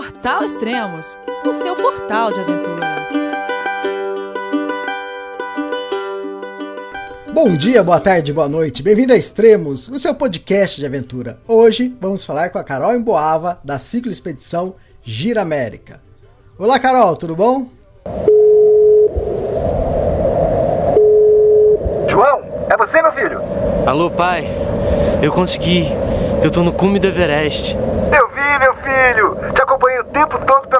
Portal Extremos, o seu portal de aventura. Bom dia, boa tarde, boa noite. Bem-vindo a Extremos, o seu podcast de aventura. Hoje vamos falar com a Carol Emboava, da Ciclo Expedição Gira América. Olá, Carol, tudo bom? João, é você, meu filho? Alô, pai. Eu consegui. Eu tô no cume do Everest. Eu vi, meu filho. Te acompanhei o tempo todo pela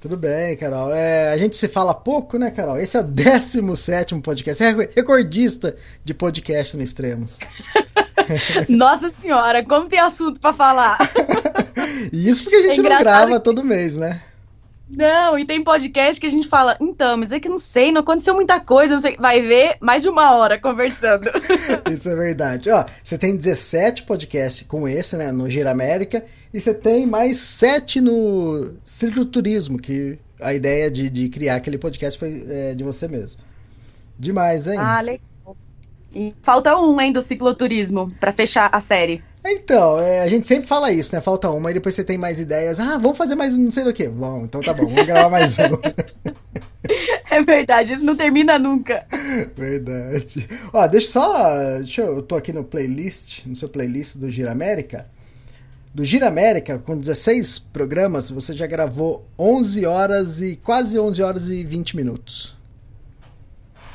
Tudo bem, Carol. É, a gente se fala pouco, né, Carol? Esse é o 17 podcast. É recordista de podcast no Extremos. Nossa senhora, como tem assunto pra falar? Isso porque a gente É não grava que- todo mês, né? Não, e tem podcast que a gente fala, então, mas é que não sei, não aconteceu muita coisa, não sei. Vai ver mais de uma hora conversando. Isso é verdade. Ó, você tem 17 podcasts com esse, né, no Gira América, e você tem mais 7 no Cicloturismo, que a ideia de, de criar aquele podcast foi é, de você mesmo. Demais, hein? ah, legal. E falta um, hein, do cicloturismo, pra fechar a série. Então, é, a gente sempre fala isso, né? Falta uma, e depois você tem mais ideias. Ah, vamos fazer mais um não sei do que. Bom, então tá bom, vamos gravar mais um. É verdade, isso não termina nunca. Verdade. Ó, deixa eu só. Deixa eu, eu tô aqui no playlist, no seu playlist do Gira América. Do Gira América, com 16 programas, você já gravou 11 horas e quase 11 horas e 20 minutos.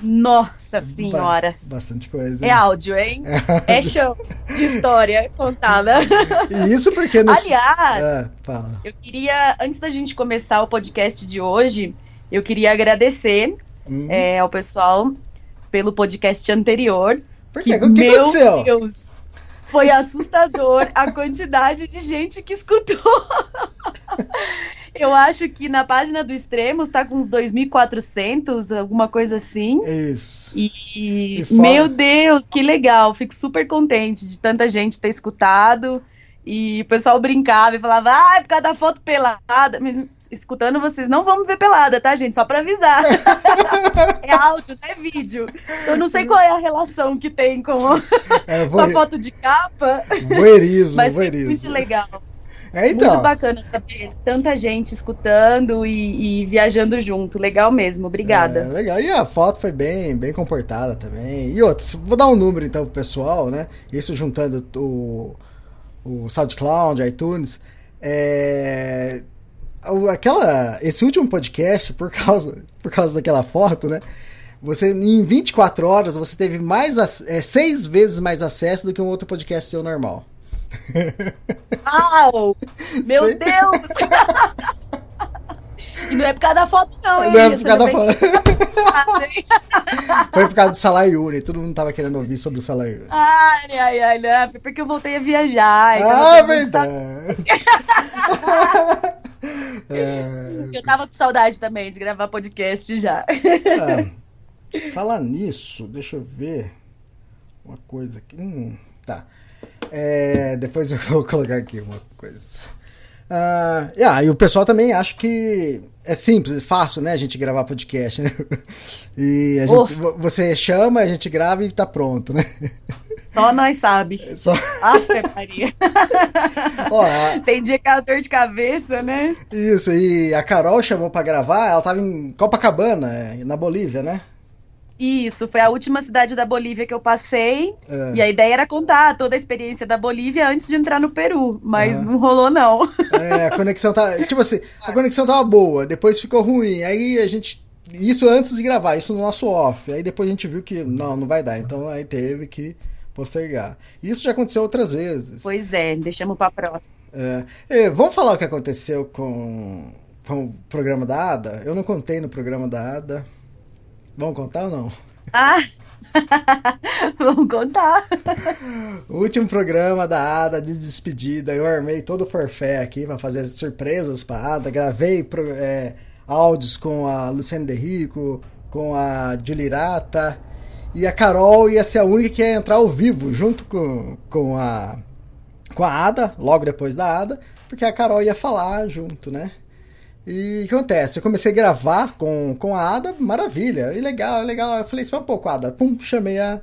Nossa senhora. Ba- Bastante coisa. É áudio, hein? É show de história contada. E isso porque nos. Aliás, Ah, fala. Eu queria, antes da gente começar o podcast de hoje, eu queria agradecer Hum. é, ao pessoal pelo podcast anterior. Por quê? O que meu aconteceu? Deus, foi assustador a quantidade de gente que escutou. Eu acho que na página do Extremos tá com uns 2.400, alguma coisa assim. Isso. E, E meu Deus, que legal! Fico super contente de tanta gente ter escutado. E o pessoal brincava e falava, ah, é por causa da foto pelada. Mas escutando vocês não vão me ver pelada, tá, gente? Só pra avisar. é áudio, não é vídeo. Eu não sei qual é a relação que tem com, É, com a foto de capa, voyeurismo, mas muito legal. É, Muito então. bacana saber tanta gente escutando e, e viajando junto. Legal mesmo, obrigada. É, legal. E a foto foi bem, bem comportada também. E outros, vou dar um número então pro pessoal, né? Isso juntando o, o SoundCloud, iTunes. É, aquela, esse último podcast, por causa, por causa daquela foto, né? Você, em 24 horas, você teve mais é, seis vezes mais acesso do que um outro podcast seu normal. Uau! Meu Sei. Deus! e não é por causa da foto, não, hein? Não é por causa da foto. Foi por causa do único. Todo mundo tava querendo ouvir sobre o único. Ai, ai, ai, não. Foi porque eu voltei a viajar. então Ah, verdade. É, Eu tava com saudade também de gravar podcast já. ah, falar nisso, deixa eu ver uma coisa aqui. Hum, tá. É, depois eu vou colocar aqui uma coisa. Ah, ah, e o pessoal também acha que é simples, é fácil, né? A gente gravar podcast, né? E a gente, você chama, a gente grava e tá pronto, né? Só nós sabe. Só, Afe Maria. Tem dia que é uma dor de cabeça, né? isso, e a Carol chamou pra gravar, ela tava em Copacabana, é, na Bolívia, né? Isso, foi a última cidade da Bolívia que eu passei. É. E a ideia era contar toda a experiência da Bolívia antes de entrar no Peru. Mas Aham. não rolou, não. É, a conexão tá. Tipo assim, a conexão tava boa, depois ficou ruim. Aí a gente. Isso antes de gravar, isso no nosso off. Aí depois a gente viu que não, não vai dar. Então aí teve que postergar. Isso já aconteceu outras vezes. Pois é, deixamos pra próxima. É. É, vamos falar o que aconteceu com, com o programa da Ada? Eu não contei no programa da Ada. Vamos contar ou não? Ah, Vamos contar. O último programa da Ada de despedida. Eu armei todo o forfé aqui para fazer surpresas para Ada. Gravei é, áudios com a Luciane Derrico, com a Julirata. E a Carol ia ser a única que ia entrar ao vivo, junto com, com, a, com a Ada, logo depois da Ada, porque a Carol ia falar junto, né? E o que acontece? Eu comecei a gravar com, com a Ada, maravilha, e legal, legal. Eu falei, espera um pouco, Ada. Pum, chamei a.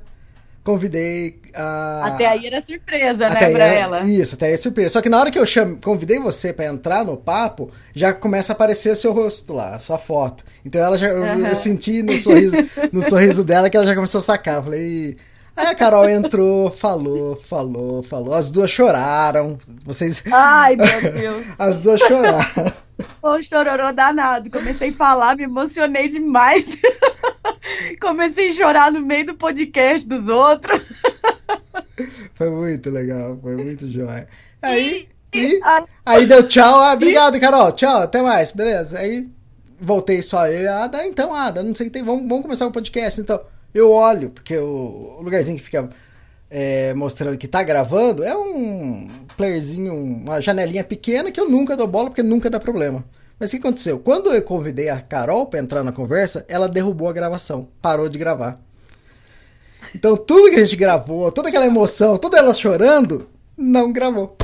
Convidei a. Até aí era surpresa, Até né, pra aí, ela. Isso, até aí é surpresa. Só que na hora que eu cham... convidei você pra entrar no papo, já começa a aparecer seu rosto lá, sua foto. Então ela já. eu- Aham. Eu senti no sorriso, no sorriso dela que ela já começou a sacar. Eu falei. Aí a Carol entrou, falou, falou, falou. As duas choraram. Vocês. Ai, meu Deus. As duas choraram. Ô, chororô danado. Comecei a falar, me emocionei demais. Comecei a chorar no meio do podcast dos outros. Foi muito legal, foi muito jóia. Aí, E- Ai, aí deu tchau, ah, obrigado, Carol, tchau, até mais, beleza. Aí voltei só eu e a Ada, então, Ada, não sei o que tem, vamos, vamos começar o podcast, então. Eu olho, porque o, lugarzinho que fica é, mostrando que tá gravando é um playerzinho, uma janelinha pequena que eu nunca dou bola, porque nunca dá problema. Mas o que aconteceu? Quando eu convidei a Carol pra entrar na conversa, ela derrubou a gravação, parou de gravar. Então tudo que a gente gravou, toda aquela emoção, toda ela chorando, não gravou.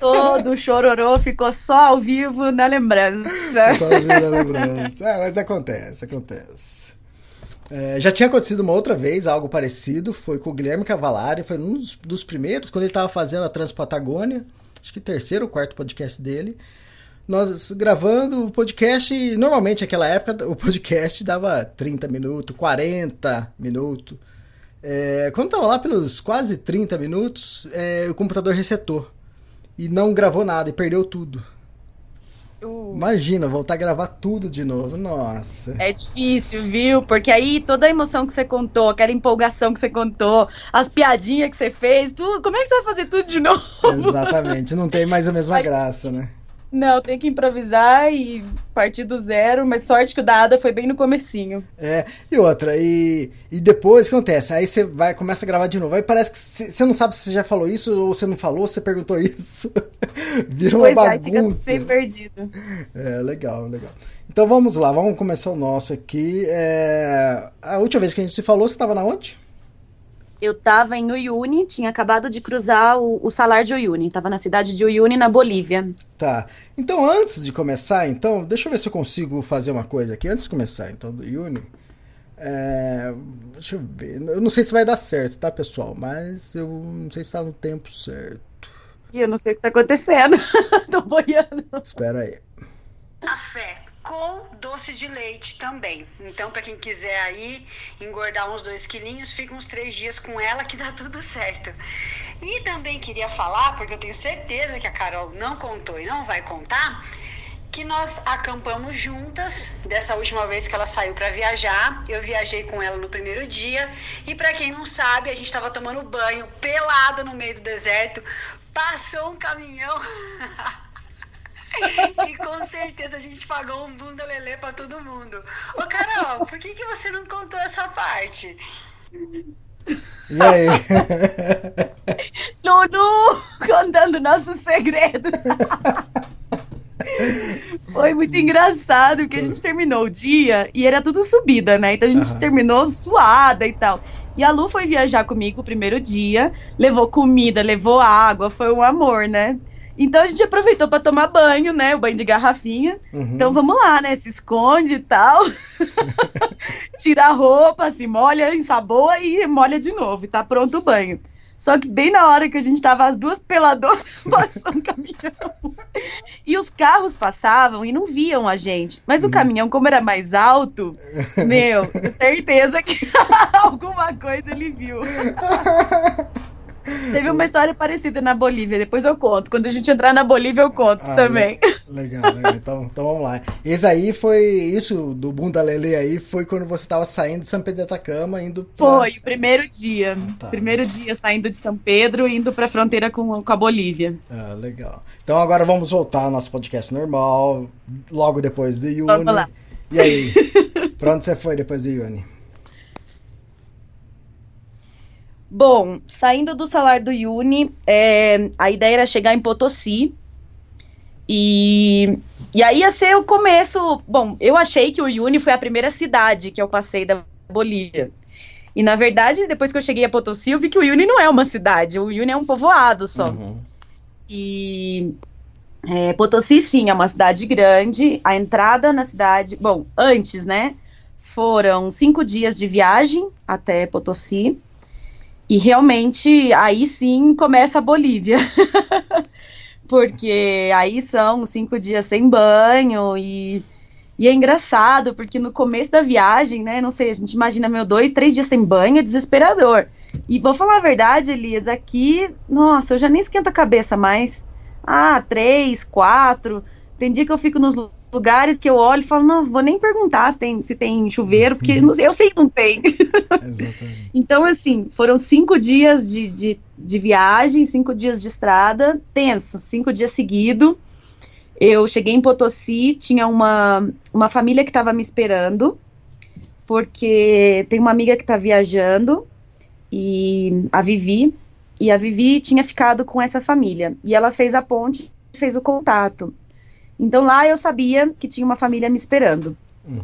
todo o chororô ficou só ao vivo na lembrança. Só vi na lembrança. É, mas acontece, acontece. É, já tinha acontecido uma outra vez algo parecido, foi com o Guilherme Cavalari, foi um dos, dos primeiros, quando ele estava fazendo a Transpatagônia, acho que terceiro ou quarto podcast dele. Nós gravando o podcast, e normalmente naquela época o podcast dava 30 minutos, 40 minutos. É, quando tava lá pelos quase 30 minutos, é, o computador resetou e não gravou nada e perdeu tudo. Imagina, voltar a gravar tudo de novo. Nossa. É difícil, viu? Porque aí toda a emoção que você contou, aquela empolgação que você contou, as piadinhas que você fez, tudo, como é que você vai fazer tudo de novo? Exatamente. Não tem mais a mesma Ai. graça, né? Não, tem que improvisar e partir do zero, mas sorte que o da Ada foi bem no comecinho. É, e outra, e, e depois o que acontece? Aí você vai, começa a gravar de novo. Aí parece que você não sabe se você já falou isso ou você não falou, você perguntou isso. Vira uma pois é, fica bagunça. bem perdido. É, legal, legal. Então vamos lá, vamos começar o nosso aqui. É, a última vez que a gente se falou, você estava na onde? Eu tava em Uyuni, tinha acabado de cruzar o, o salar de Uyuni. Tava na cidade de Uyuni, na Bolívia. Tá. Então, antes de começar, então, deixa eu ver se eu consigo fazer uma coisa aqui. Antes de começar, então, do Uni. É, deixa eu ver. Eu não sei se vai dar certo, tá, pessoal? Mas eu não sei se tá no tempo certo. E eu não sei o que tá acontecendo. Tô boiando. Espera aí. Café com doce de leite também. Então, para quem quiser aí engordar uns dois quilinhos, fica uns três dias com ela que dá tudo certo. E também queria falar, porque eu tenho certeza que a Carol não contou e não vai contar, que nós acampamos juntas dessa última vez que ela saiu para viajar. Eu viajei com ela no primeiro dia e para quem não sabe, a gente estava tomando banho pelada no meio do deserto. Passou um caminhão e com certeza a gente pagou um bunda lelê pra todo mundo. Ô Carol, por que, que você não contou essa parte? E aí? Lulu contando nossos segredos. Foi muito engraçado, porque a gente terminou o dia e era tudo subida, né? Então a gente Aham. terminou suada e tal. E a Lu foi viajar comigo o primeiro dia, levou comida, levou água, foi um amor, né? Então a gente aproveitou pra tomar banho, né? O banho de garrafinha. Uhum. Então vamos lá, né? Se esconde e tal. Tira a roupa, se molha, ensaboa e molha de novo. E tá pronto o banho. Só que bem na hora que a gente tava as duas peladoras, passou um caminhão. E os carros passavam e não viam a gente. Mas o caminhão, como era mais alto, meu, certeza que alguma coisa ele viu. Teve uma história parecida na Bolívia, depois eu conto. Quando a gente entrar na Bolívia, eu conto Ah, também. Legal, legal. Então, então vamos lá. Esse aí foi. Isso do Bunda Lele aí foi quando você tava saindo de São Pedro de Atacama, indo pra... Foi, o primeiro dia. Tá. Primeiro dia saindo de São Pedro, indo pra fronteira com, com a Bolívia. Ah, legal. Então agora vamos voltar ao nosso podcast normal, logo depois do Yuni. Vamos lá. E aí? pra onde você foi depois do Yuni? Bom, saindo do salário do Uni, é, a ideia era chegar em Potosí. E, e aí ia ser o começo. Bom, eu achei que o Uni foi a primeira cidade que eu passei da Bolívia. E na verdade, depois que eu cheguei a Potosí, eu vi que o Uni não é uma cidade, o Uni é um povoado só. Uhum. E é, Potosí, sim, é uma cidade grande. A entrada na cidade, bom, antes, né? Foram cinco dias de viagem até Potosí. E realmente, aí sim começa a Bolívia. porque aí são cinco dias sem banho e, e é engraçado, porque no começo da viagem, né, não sei, a gente imagina, meu, dois, três dias sem banho é desesperador. E vou falar a verdade, Elias, aqui, nossa, eu já nem esquento a cabeça mais. Ah, três, quatro. Tem dia que eu fico nos lugares que eu olho e falo, não, vou nem perguntar se tem, se tem chuveiro, porque não, eu sei que não tem. então, assim, foram cinco dias de, de, de, viagem, cinco dias de estrada, tenso, cinco dias seguidos. Eu cheguei em Potosí, tinha uma, uma família que estava me esperando, porque tem uma amiga que está viajando, e a Vivi, e a Vivi tinha ficado com essa família. E ela fez a ponte, fez o contato. Então lá eu sabia que tinha uma família me esperando. Uhum.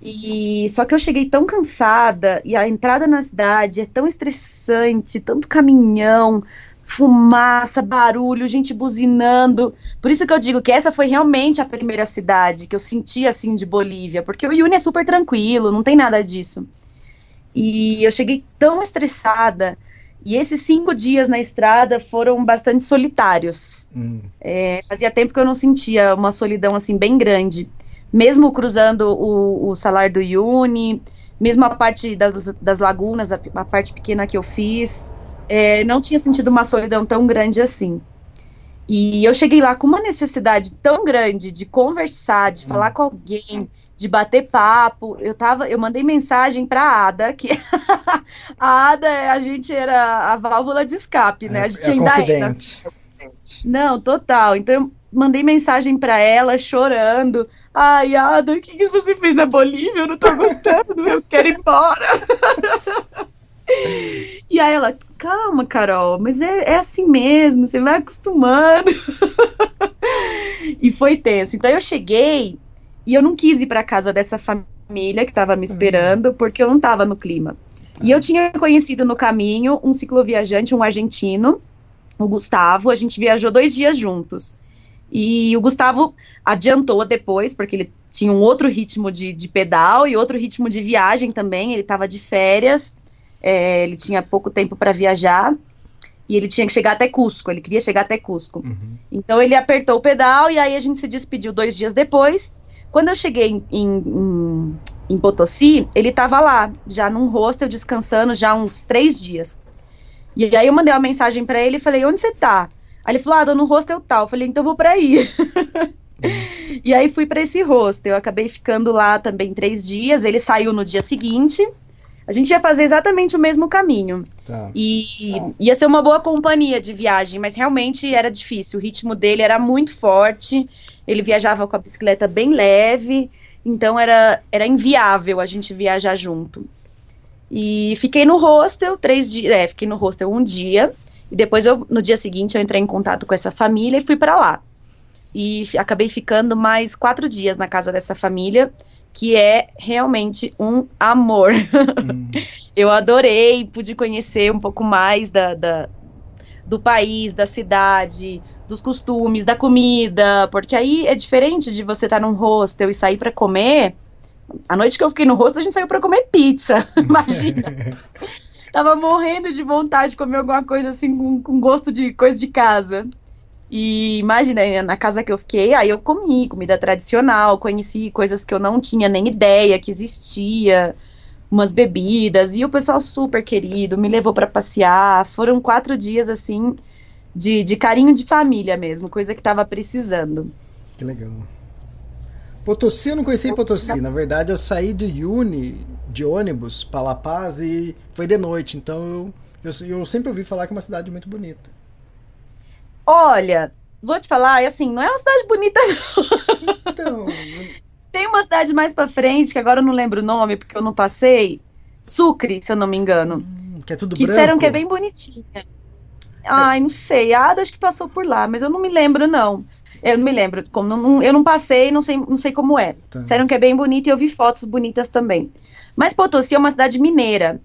E só que eu cheguei tão cansada e a entrada na cidade é tão estressante, tanto caminhão, fumaça, barulho, gente buzinando. Por isso que eu digo que essa foi realmente a primeira cidade que eu senti assim de Bolívia, porque o Yuni é super tranquilo, não tem nada disso. E eu cheguei tão estressada e esses cinco dias na estrada foram bastante solitários. Hum. É, fazia tempo que eu não sentia uma solidão assim bem grande. Mesmo cruzando o, o salário do Uni, mesmo a parte das, das lagunas, a, a, parte pequena que eu fiz, é, não tinha sentido uma solidão tão grande assim. E eu cheguei lá com uma necessidade tão grande de conversar, de hum. falar com alguém, de bater papo. Eu tava, eu mandei mensagem para Ada, que a Ada, a gente era a válvula de escape, né? A gente é ainda confidente. era. Não, total. Então eu mandei mensagem para ela chorando. Ai, Ada, o que, que você fez na Bolívia? Eu não tô gostando, eu quero ir embora. E aí ela, calma, Carol, mas é, é assim mesmo, você vai acostumando. e foi tenso. Então eu cheguei e eu não quis ir para casa dessa família que estava me uhum. esperando, porque eu não estava no clima. E eu tinha conhecido no caminho um cicloviajante, um argentino, o Gustavo. A gente viajou dois dias juntos. E o Gustavo adiantou depois, porque ele tinha um outro ritmo de, de pedal e outro ritmo de viagem também. Ele estava de férias, é, ele tinha pouco tempo para viajar e ele tinha que chegar até Cusco. Ele queria chegar até Cusco. Uhum. Então ele apertou o pedal e aí a gente se despediu dois dias depois. Quando eu cheguei em, em, em Potosí, ele estava lá, já num hostel, descansando já uns três dias. E aí eu mandei uma mensagem para ele e falei, onde você tá? Aí ele falou, ah, tô no hostel tal. Eu falei, então vou para aí. e aí fui para esse hostel. Eu acabei ficando lá também três dias. Ele saiu no dia seguinte. A gente ia fazer exatamente o mesmo caminho. Tá. E tá. ia ser uma boa companhia de viagem, mas realmente era difícil. O ritmo dele era muito forte. Ele viajava com a bicicleta bem leve, então era, era inviável a gente viajar junto. E fiquei no hostel três dias, é, fiquei no hostel um dia, e depois eu, no dia seguinte eu entrei em contato com essa família e fui para lá. E acabei ficando mais quatro dias na casa dessa família, que é realmente um amor. Hum. eu adorei, pude conhecer um pouco mais da, da, do país, da cidade, dos costumes, da comida, porque aí é diferente de você estar tá num hostel e sair para comer. A noite que eu fiquei no hostel, a gente saiu para comer pizza, imagina. Tava morrendo de vontade de comer alguma coisa assim, com, com gosto de coisa de casa. E imagina, na casa que eu fiquei, aí eu comi comida tradicional, conheci coisas que eu não tinha nem ideia que existia, umas bebidas, e o pessoal super querido me levou para passear. Foram quatro dias assim de, de carinho de família mesmo, coisa que tava precisando. Que legal. Potosí eu não conheci Potosí. Na verdade, eu saí de Uni de ônibus para La Paz e foi de noite. Então eu, eu, eu, sempre ouvi falar que é uma cidade muito bonita. Olha, vou te falar, assim, não é uma cidade bonita, não. Então. Tem uma cidade mais para frente, que agora eu não lembro o nome porque eu não passei. Sucre, se eu não me engano. Hum, Que é tudo que branco. disseram que é bem bonitinha. Ai, não sei. A Ada acho que passou por lá, mas eu não me lembro, não. Eu não me lembro. Como, não- eu não passei, não sei, não sei como é. Tá. Disseram que é bem bonita e eu vi fotos bonitas também. Mas Potosí é uma cidade mineira.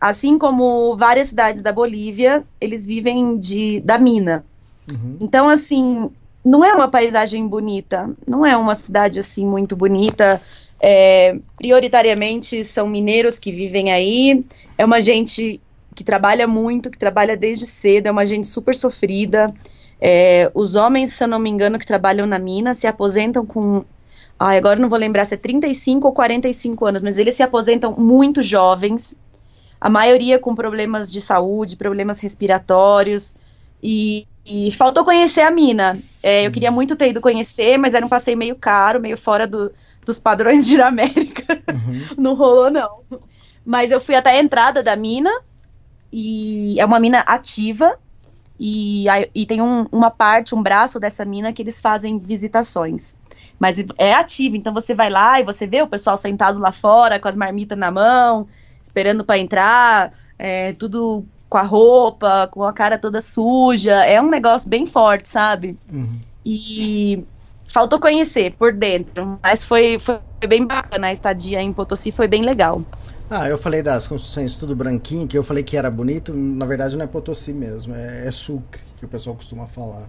Assim como várias cidades da Bolívia, eles vivem de, da mina. Uhum. Então, assim, não é uma paisagem bonita, não é uma cidade assim muito bonita. É, prioritariamente são mineiros que vivem aí. É uma gente que trabalha muito, que trabalha desde cedo, é uma gente super sofrida. É, os homens, se eu não me engano, que trabalham na mina se aposentam com. Ai, agora não vou lembrar se é 35 ou 45 anos, mas eles se aposentam muito jovens. A maioria com problemas de saúde, problemas respiratórios. E, e faltou conhecer a mina. É, eu queria muito ter ido conhecer, mas era um passeio meio caro, meio fora do- dos padrões de América. não rolou, não. Mas eu fui até a entrada da mina, e é uma mina ativa, e, e tem um- uma parte, um braço dessa mina que eles fazem visitações. Mas é ativa, então você vai lá e você vê o pessoal sentado lá fora com as marmitas na mão, esperando para entrar, é, tudo com a roupa, com a cara toda suja. É um negócio bem forte, sabe? Uhum. E faltou conhecer por dentro, mas foi, foi bem bacana a estadia em Potosí, foi bem legal. Ah, eu falei das construções tudo branquinho, que eu falei que era bonito, na verdade não é Potosí mesmo, é, é Sucre, que o pessoal costuma falar.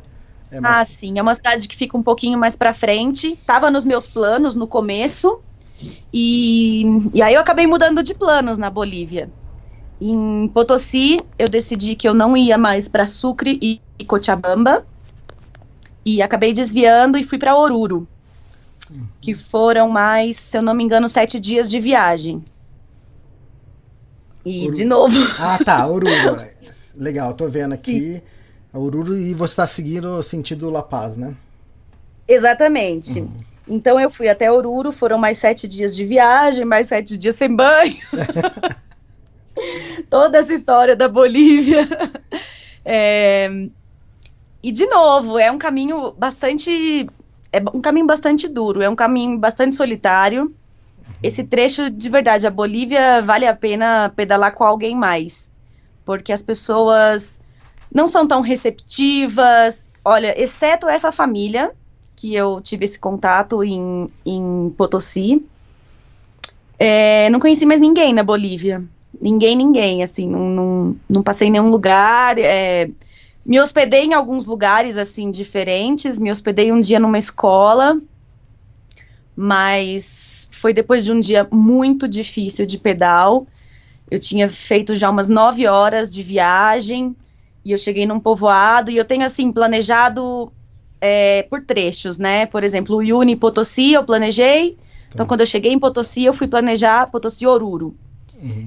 É, Ah, mas- sim, é uma cidade que fica um pouquinho mais pra frente. Tava nos meus planos no começo. E, e aí eu acabei mudando de planos na Bolívia. Em Potosí, eu decidi que eu não ia mais para Sucre e, e Cochabamba. E acabei desviando e fui para Oruro. Que foram mais, se eu não me engano, sete dias de viagem. E Oruro. de novo. Ah, tá, Oruro. Legal, tô vendo aqui. a Oruro e você tá seguindo o sentido La Paz, né? Exatamente. Então eu fui até Oruro, foram mais sete dias de viagem, mais sete dias sem banho. Toda essa história da Bolívia. É, E de novo, é um caminho bastante. É um caminho bastante duro, é um caminho bastante solitário. Esse trecho, de verdade, a Bolívia vale a pena pedalar com alguém mais. Porque as pessoas não são tão receptivas. Olha, exceto essa família, que eu tive esse contato em, em Potosí. É, não conheci mais ninguém na Bolívia. Ninguém, ninguém, assim, não, não, não passei em nenhum lugar. é, me hospedei em alguns lugares, assim, diferentes. Me hospedei um dia numa escola, mas foi depois de um dia muito difícil de pedal. Eu tinha feito já umas nove horas de viagem e eu cheguei num povoado e eu tenho, assim, planejado é, por trechos, né? Por exemplo, o Yuni Potosí eu planejei. Então, quando eu cheguei em Potosí, eu fui planejar Potosí Oruro.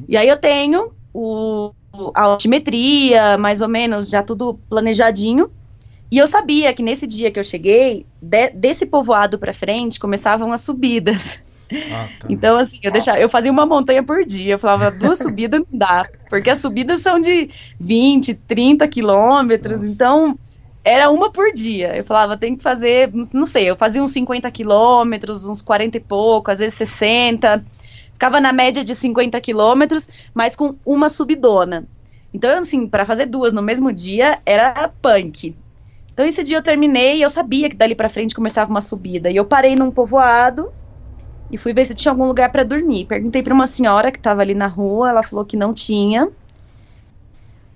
E aí eu tenho o- a altimetria, mais ou menos, já tudo planejadinho. E eu sabia que nesse dia que eu cheguei, de- desse povoado pra frente, começavam as subidas. Ah, tá. Então, assim, eu, deixava, eu fazia uma montanha por dia. Eu falava, duas subidas não dá. Porque as subidas são de 20, 30 quilômetros. Nossa. Então, era uma por dia. Eu falava, tem que fazer, não sei, eu fazia uns 50 quilômetros, uns 40 e pouco, às vezes 60. Ficava na média de 50 quilômetros, mas com uma subidona. Então, assim, para fazer duas no mesmo dia, era punk. Então, esse dia eu terminei e eu sabia que dali pra frente começava uma subida. E eu parei num povoado e fui ver se tinha algum lugar para dormir. Perguntei para uma senhora que estava ali na rua, ela falou que não tinha.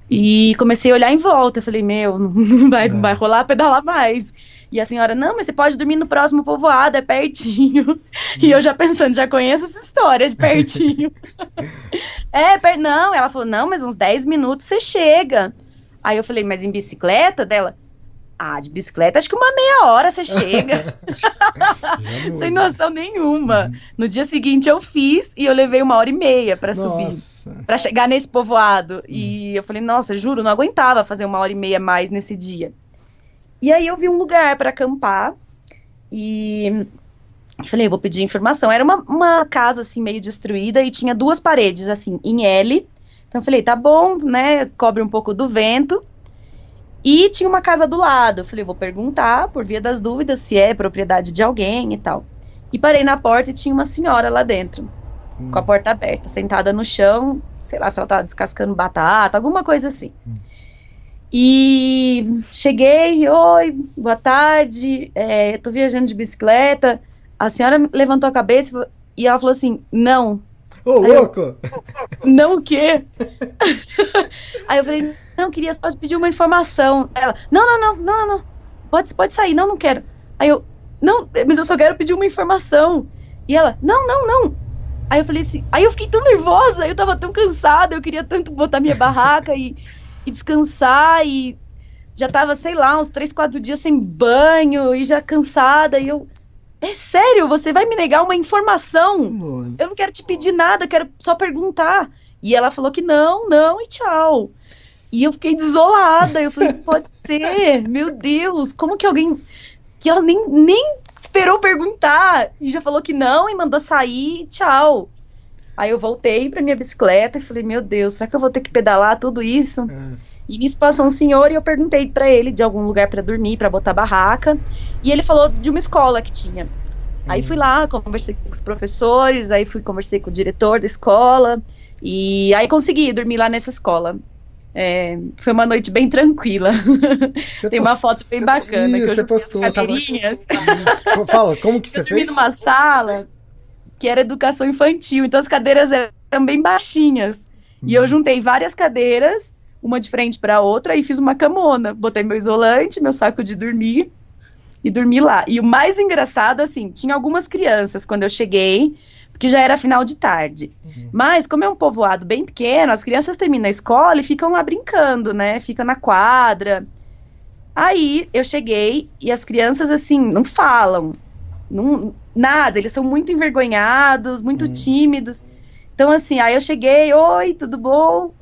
E comecei a olhar em volta. Eu falei, meu, não vai, não vai rolar pedalar mais. E a senhora, não, mas você pode dormir no próximo povoado, é pertinho. E eu já pensando, já conheço essa história de pertinho. é, per... não, ela falou, não, mas uns 10 minutos você chega. Aí eu falei, mas em bicicleta dela? Ah, de bicicleta, acho que uma meia hora você chega. Sem noção nenhuma. No dia seguinte eu fiz e eu levei uma hora e meia pra subir, Nossa. Pra chegar nesse povoado. E eu falei, nossa, juro, não aguentava fazer uma hora e meia mais nesse dia. E aí eu vi um lugar pra acampar e falei, eu vou pedir informação. Era uma, uma casa assim meio destruída e tinha duas paredes assim em L. Então eu falei, tá bom, né? Cobre um pouco do vento. E tinha uma casa do lado. Eu falei, vou perguntar, por via das dúvidas, se é propriedade de alguém e tal. E parei na porta e tinha uma senhora lá dentro, com a porta aberta, sentada no chão, sei lá, se ela tava descascando batata, alguma coisa assim. E cheguei, oi, boa tarde, é, tô viajando de bicicleta. A senhora levantou a cabeça e ela falou assim: não. Ô, eu- louco! Não o quê? Aí eu falei, não, queria só pedir uma informação. Ela, não, não, não, não, não. Pode, pode sair, não, não quero. Aí eu, não, mas eu só quero pedir uma informação. E ela, não, não, não. Aí eu falei assim, aí eu fiquei tão nervosa, eu tava tão cansada, eu queria tanto botar minha barraca e, e descansar e já tava, sei lá, uns três, quatro dias sem banho e já cansada. E eu, é sério, você vai me negar uma informação? Nossa. eu não quero te pedir nada, quero só perguntar. E ela falou que não, não e tchau. E eu fiquei desolada. Eu falei, pode ser, meu Deus, como que alguém. Que ela nem, nem esperou perguntar e já falou que não e mandou sair, tchau. Aí eu voltei pra minha bicicleta e falei, meu Deus, será que eu vou ter que pedalar tudo isso? É. E nisso passou um senhor e eu perguntei pra ele de algum lugar pra dormir, pra botar barraca. E ele falou de uma escola que tinha. Aí fui lá, conversei com os professores, aí fui conversei com o diretor da escola. E aí consegui dormir lá nessa escola. É, foi uma noite bem tranquila. Tem uma foto bem bacana. Ih, que eu você postou, tava- cadeirinhas. Fala, como que você Eu dormi fez? numa sala que era educação infantil, então as cadeiras eram bem baixinhas. E Uhum. eu juntei várias cadeiras, uma de frente para outra, e fiz uma camona. Botei meu isolante, meu saco de dormir e dormi lá. E o mais engraçado, assim, tinha algumas crianças quando eu cheguei, porque já era final de tarde. Mas, como é um povoado bem pequeno, as crianças terminam a escola e ficam lá brincando, né? Ficam na quadra. Aí eu cheguei e as crianças, assim, não falam. Não, nada, eles são muito envergonhados, muito tímidos. Então, assim, aí eu cheguei, oi, tudo bom?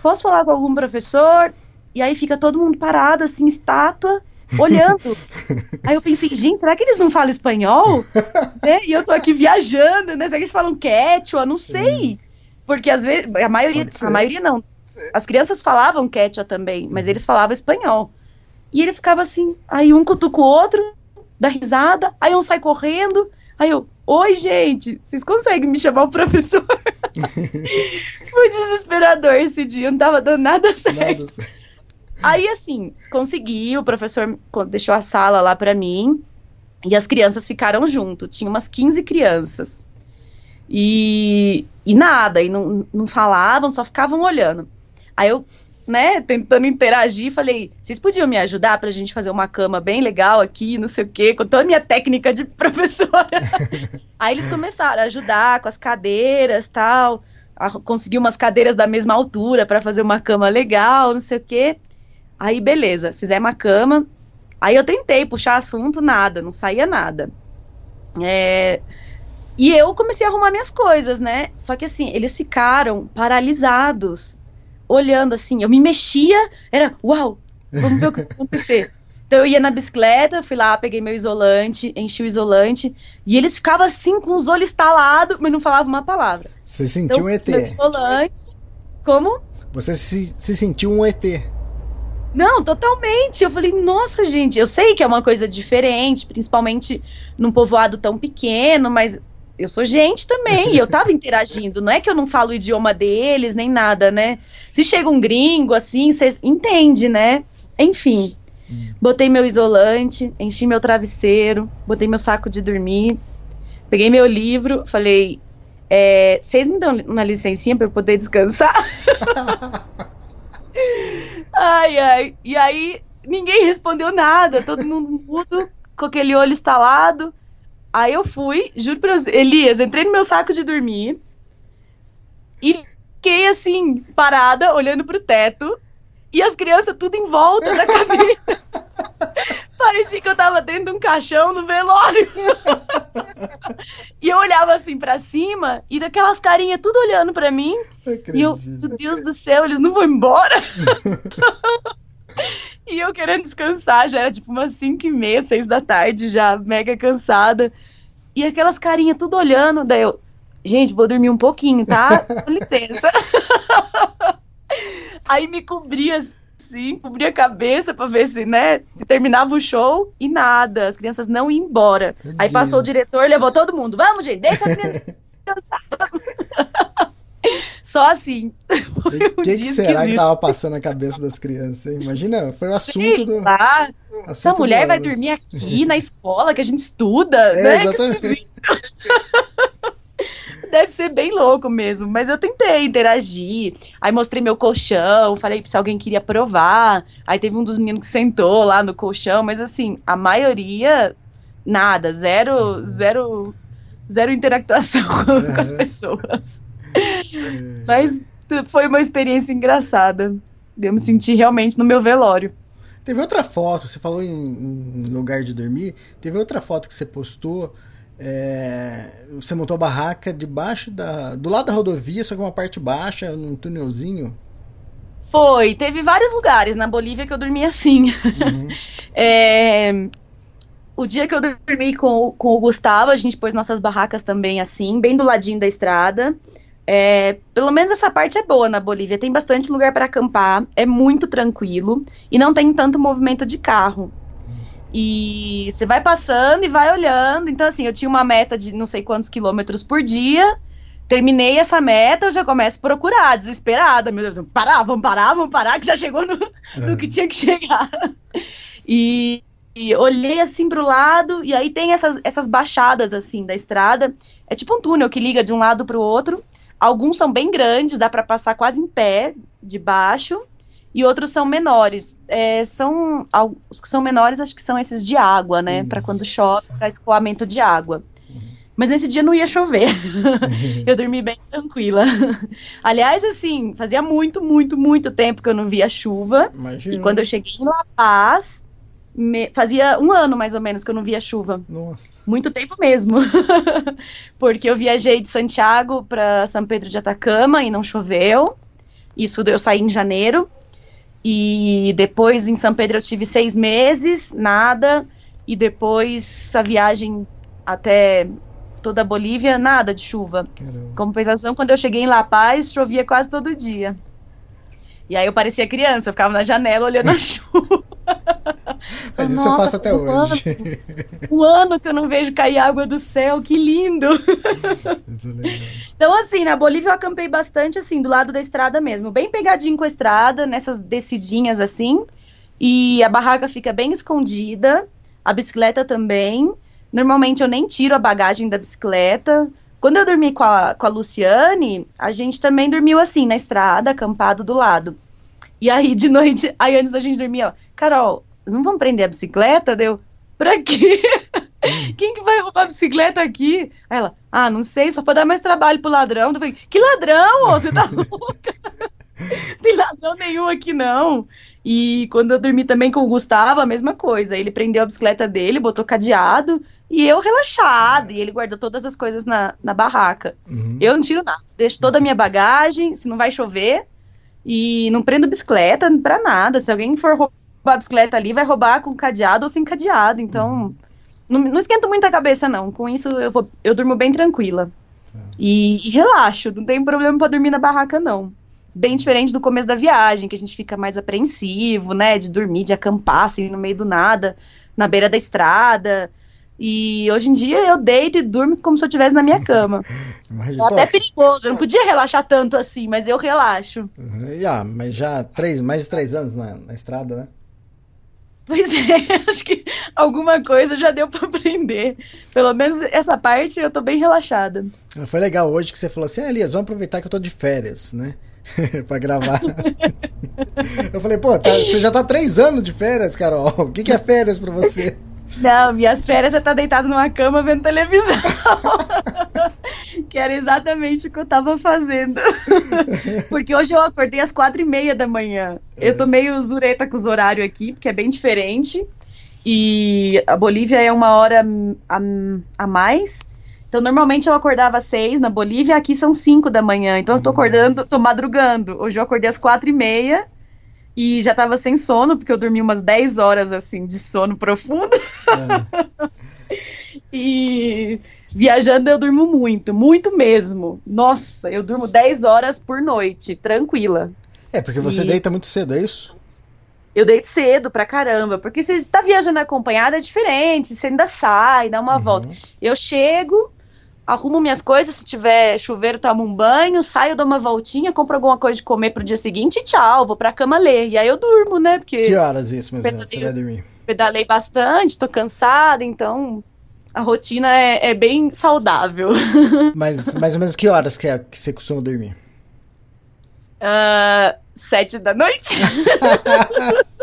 Posso falar com algum professor? E aí fica todo mundo parado, assim, estátua, olhando. aí eu pensei, gente, será que eles não falam espanhol? né? E eu tô aqui viajando, né? Será que eles falam quechua? Não sei. Porque às vezes, a maioria, a maioria não. As crianças falavam quechua também, mas eles falavam espanhol. E eles ficavam assim, aí um cutuca o outro, dá risada, aí um sai correndo, aí eu, oi gente, vocês conseguem me chamar o professor? Foi desesperador esse dia, não tava dando nada certo. Nada. Aí, assim, consegui, o professor deixou a sala lá pra mim e as crianças ficaram junto. Tinha umas 15 crianças. E, e nada, e não, não falavam, só ficavam olhando. Aí eu, né, tentando interagir, falei: vocês podiam me ajudar pra gente fazer uma cama bem legal aqui, não sei o quê, com toda a minha técnica de professora. Aí eles começaram a ajudar com as cadeiras tal. a- Conseguir umas cadeiras da mesma altura pra fazer uma cama legal, não sei o quê. Aí, beleza, fizemos a cama. Aí eu tentei puxar assunto, nada, não saía nada. É, E eu comecei a arrumar minhas coisas, né? Só que assim, eles ficaram paralisados, olhando assim. Eu me mexia, era uau, vamos ver o que vai acontecer. Então eu ia na bicicleta, fui lá, peguei meu isolante, enchi o isolante, e eles ficavam assim com os olhos estalados, mas não falavam uma palavra. Você sentiu Então, um ET. isolante. Como? Você se, se sentiu um ET. Não, totalmente. Eu falei, nossa, gente, eu sei que é uma coisa diferente, principalmente num povoado tão pequeno, mas eu sou gente também, e eu tava interagindo. Não é que eu não falo o idioma deles, nem nada, né? Se chega um gringo, assim, vocês entendem, né? Enfim, botei meu isolante, enchi meu travesseiro, botei meu saco de dormir, peguei meu livro, falei, é, vocês me dão uma licencinha pra eu poder descansar? Ai, ai. E aí, ninguém respondeu nada, todo mundo mudo, com aquele olho estalado. Aí eu fui, juro pra Elias, entrei no meu saco de dormir e fiquei assim, parada, olhando pro teto, e as crianças tudo em volta da cadeira. Parecia que eu tava dentro de um caixão no velório. e eu olhava assim pra cima, e daquelas carinhas tudo olhando pra mim. E eu, meu Deus do céu, eles não vão embora? e eu querendo descansar, já era tipo umas 5 e meia, 6 da tarde, já mega cansada. E aquelas carinhas tudo olhando, daí eu, gente, vou dormir um pouquinho, tá? Com licença. Aí me cobria assim, cobria a cabeça pra ver se, né, se terminava o show e nada, as crianças não iam embora. Aí passou o diretor, levou todo mundo, vamos, gente, deixa as crianças. Só assim. Foi um que, que será esquisito. que tava passando na cabeça das crianças? Hein? Imagina, foi o assunto Sei do. Lá. Assunto Essa mulher vai dormir aqui na escola que a gente estuda, é, né? Exatamente. Deve ser bem louco mesmo, mas eu tentei interagir. Aí mostrei meu colchão, falei se alguém queria provar. Aí teve um dos meninos que sentou lá no colchão, mas assim, a maioria nada, zero, zero, zero interactuação é. com as pessoas. É. Mas foi uma experiência engraçada. Eu me senti realmente no meu velório. Teve outra foto, você falou em, em lugar de dormir. Teve outra foto que você postou é, você montou a barraca debaixo da. do lado da rodovia, só que uma parte baixa, num túnelzinho. Foi, teve vários lugares na Bolívia que eu dormi assim. Uhum. é, o dia que eu dormi com, com o Gustavo, a gente pôs nossas barracas também assim, bem do ladinho da estrada. É, pelo menos essa parte é boa na Bolívia, tem bastante lugar para acampar, é muito tranquilo e não tem tanto movimento de carro. E você vai passando e vai olhando. Então, assim, eu tinha uma meta de não sei quantos quilômetros por dia. Terminei essa meta, eu já começo a procurar, desesperada. Meu Deus, parar, vamos parar, vamos parar, que já chegou no, é. no que tinha que chegar. E, e olhei assim para o lado, e aí tem essas, essas baixadas assim da estrada. É tipo um túnel que liga de um lado para o outro. Alguns são bem grandes, dá para passar quase em pé de baixo e outros são menores. É, são os que são menores, acho que são esses de água, né? Para quando chove, para escoamento de água. Mas nesse dia não ia chover. eu dormi bem tranquila. Aliás, assim, fazia muito, muito, muito tempo que eu não via chuva. Imagina. E quando eu cheguei em La Paz, me... fazia um ano mais ou menos que eu não via chuva. Nossa. Muito tempo mesmo. Porque eu viajei de Santiago para São Pedro de Atacama e não choveu. Isso eu saí em janeiro. E depois em São Pedro eu tive seis meses, nada. E depois a viagem até toda a Bolívia, nada de chuva. Caramba. Compensação, quando eu cheguei em La Paz, chovia quase todo dia. E aí eu parecia criança, eu ficava na janela olhando a chuva. Mas isso eu faço até um hoje. Ano, um ano que eu não vejo cair água do céu, que lindo! então, assim, na Bolívia eu acampei bastante, assim, do lado da estrada mesmo, bem pegadinho com a estrada, nessas descidinhas assim. E a barraca fica bem escondida, a bicicleta também. Normalmente eu nem tiro a bagagem da bicicleta. Quando eu dormi com a, com a Luciane, a gente também dormiu assim, na estrada, acampado do lado. E aí, de noite, aí antes da gente dormir, ó, Carol, não vamos prender a bicicleta? Deu, pra quê? Quem que vai roubar a bicicleta aqui? Aí ela, ah, não sei, só pra dar mais trabalho pro ladrão. Eu falei, que ladrão? Você tá louca? tem ladrão nenhum aqui, não. E quando eu dormi também com o Gustavo, a mesma coisa. Ele prendeu a bicicleta dele, botou cadeado, e eu relaxada. E ele guardou todas as coisas na, na barraca. Uhum. Eu não tiro nada. Deixo toda a minha bagagem, se não vai chover. E não prendo bicicleta pra nada. Se alguém for roubar a bicicleta ali, vai roubar com cadeado ou sem cadeado. Então, não, não esquento muito a cabeça, não. Com isso, eu, vou, eu durmo bem tranquila. E, e, relaxo, não tem problema para dormir na barraca, não. Bem diferente do começo da viagem, que a gente fica mais apreensivo, né? De dormir, de acampar, assim, no meio do nada, na beira da estrada. E hoje em dia eu deito e durmo como se eu estivesse na minha cama. Mas, é até perigoso, eu não podia relaxar tanto assim, mas eu relaxo. Já, mas já três, mais de três anos na, na estrada, né? Pois é, acho que alguma coisa já deu para aprender. Pelo menos essa parte eu tô bem relaxada. Foi legal hoje que você falou assim, ah, Elias, vamos aproveitar que eu tô de férias, né? pra gravar. eu falei, pô, tá, você já tá três anos de férias, Carol. O que, que é férias pra você? Não, minhas férias é estar tá deitado numa cama vendo televisão. que era exatamente o que eu tava fazendo. porque hoje eu acordei às quatro e meia da manhã. É. Eu tô meio zureta com os horários aqui, porque é bem diferente. E a Bolívia é uma hora a, a mais. Então, normalmente eu acordava às seis na Bolívia, aqui são cinco da manhã. Então, eu tô acordando, tô madrugando. Hoje eu acordei às quatro e meia e já tava sem sono, porque eu dormi umas 10 horas, assim, de sono profundo. É. e viajando eu durmo muito, muito mesmo. Nossa, eu durmo 10 horas por noite, tranquila. É, porque você e... deita muito cedo, é isso? Eu deito cedo pra caramba, porque você está viajando acompanhada é diferente, você ainda sai, dá uma uhum. volta. Eu chego, arrumo minhas coisas, se tiver chuveiro, tomo um banho, saio, dou uma voltinha, compro alguma coisa de comer pro dia seguinte e tchau, vou pra cama ler. E aí eu durmo, né? Porque Que horas isso, mais ou menos? Você vai dormir? pedalei bastante, tô cansada, então a rotina é, é bem saudável. Mas mais ou menos que horas que, é, que você costuma dormir? Ah, sete da noite.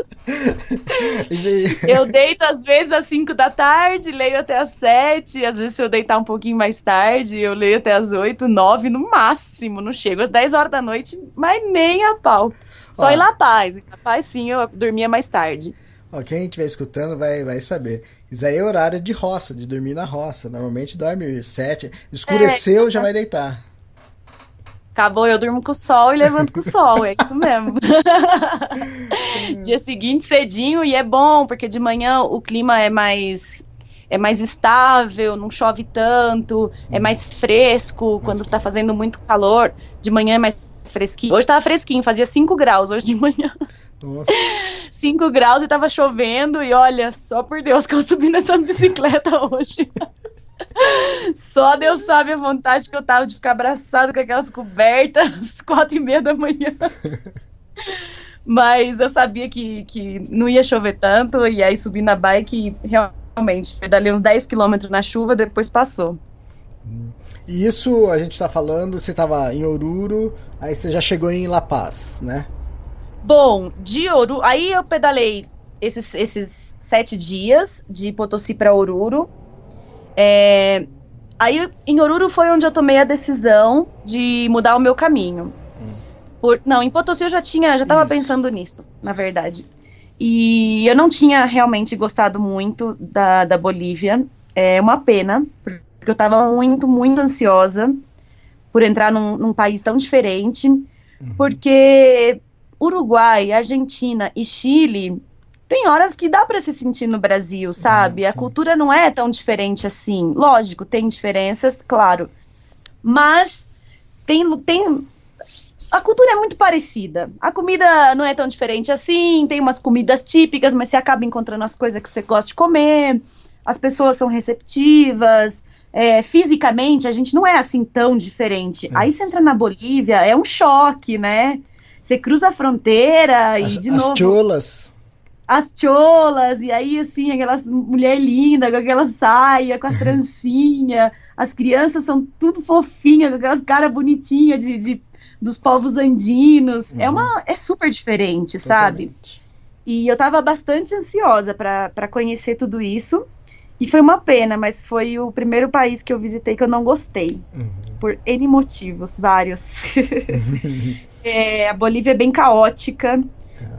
Eu deito às vezes às 5 da tarde, leio até às 7. Às vezes, se eu deitar um pouquinho mais tarde, eu leio até às 8, 9 no máximo. Não chego às 10 horas da noite, mas nem a pau. Só Ó. em La Paz. Em La Paz, sim, eu dormia mais tarde. Ó, quem estiver escutando vai, vai saber. Isso aí é horário de roça, de dormir na roça. Normalmente dorme sete. Escureceu, já vai deitar. Acabou, eu durmo com o sol e levanto com o sol, é isso mesmo. Dia seguinte, cedinho, e é bom, porque de manhã o clima é mais é mais estável, não chove tanto, é mais fresco quando tá fazendo muito calor. De manhã é mais fresquinho. Hoje tava fresquinho, fazia 5 graus hoje de manhã. Nossa. 5 graus e tava chovendo, e olha, só por Deus que eu subi nessa bicicleta hoje. Só Deus sabe a vontade que eu tava de ficar abraçado com aquelas cobertas às quatro e meia da manhã. Mas eu sabia que, que não ia chover tanto, e aí subi na bike e realmente pedalei uns 10 quilômetros na chuva, depois passou. E isso a gente tá falando, você tava em Oruro, aí você já chegou em La Paz, né? Bom, de Oruro. Aí eu pedalei esses, esses sete dias de Potosí para Oruro. É, aí em Oruro foi onde eu tomei a decisão de mudar o meu caminho. Por, não, em Potosí eu já tinha, já tava Isso. pensando nisso, na verdade. E eu não tinha realmente gostado muito da, da Bolívia. É uma pena, porque eu tava muito, muito ansiosa por entrar num, num país tão diferente. Porque Uruguai, Argentina e Chile tem horas que dá para se sentir no Brasil, sabe? A sim. cultura não é tão diferente assim. Lógico, tem diferenças, claro. Mas tem, tem a cultura é muito parecida. A comida não é tão diferente assim, tem umas comidas típicas, mas você acaba encontrando as coisas que você gosta de comer. As pessoas são receptivas. é, fisicamente, a gente não é assim tão diferente. Aí você entra na Bolívia, é um choque, né? Você cruza a fronteira e As, de as novo cholas. As cholas, e aí, assim, aquelas mulher linda com aquela saia, com as trancinhas, as crianças são tudo fofinhas, com aquelas caras bonitinhas de, de- dos povos andinos. É uma é super diferente, sabe? Totalmente. E eu tava bastante ansiosa pra pra conhecer tudo isso. E foi uma pena, mas foi o primeiro país que eu visitei que eu não gostei. Por N motivos, vários. É, a Bolívia é bem caótica.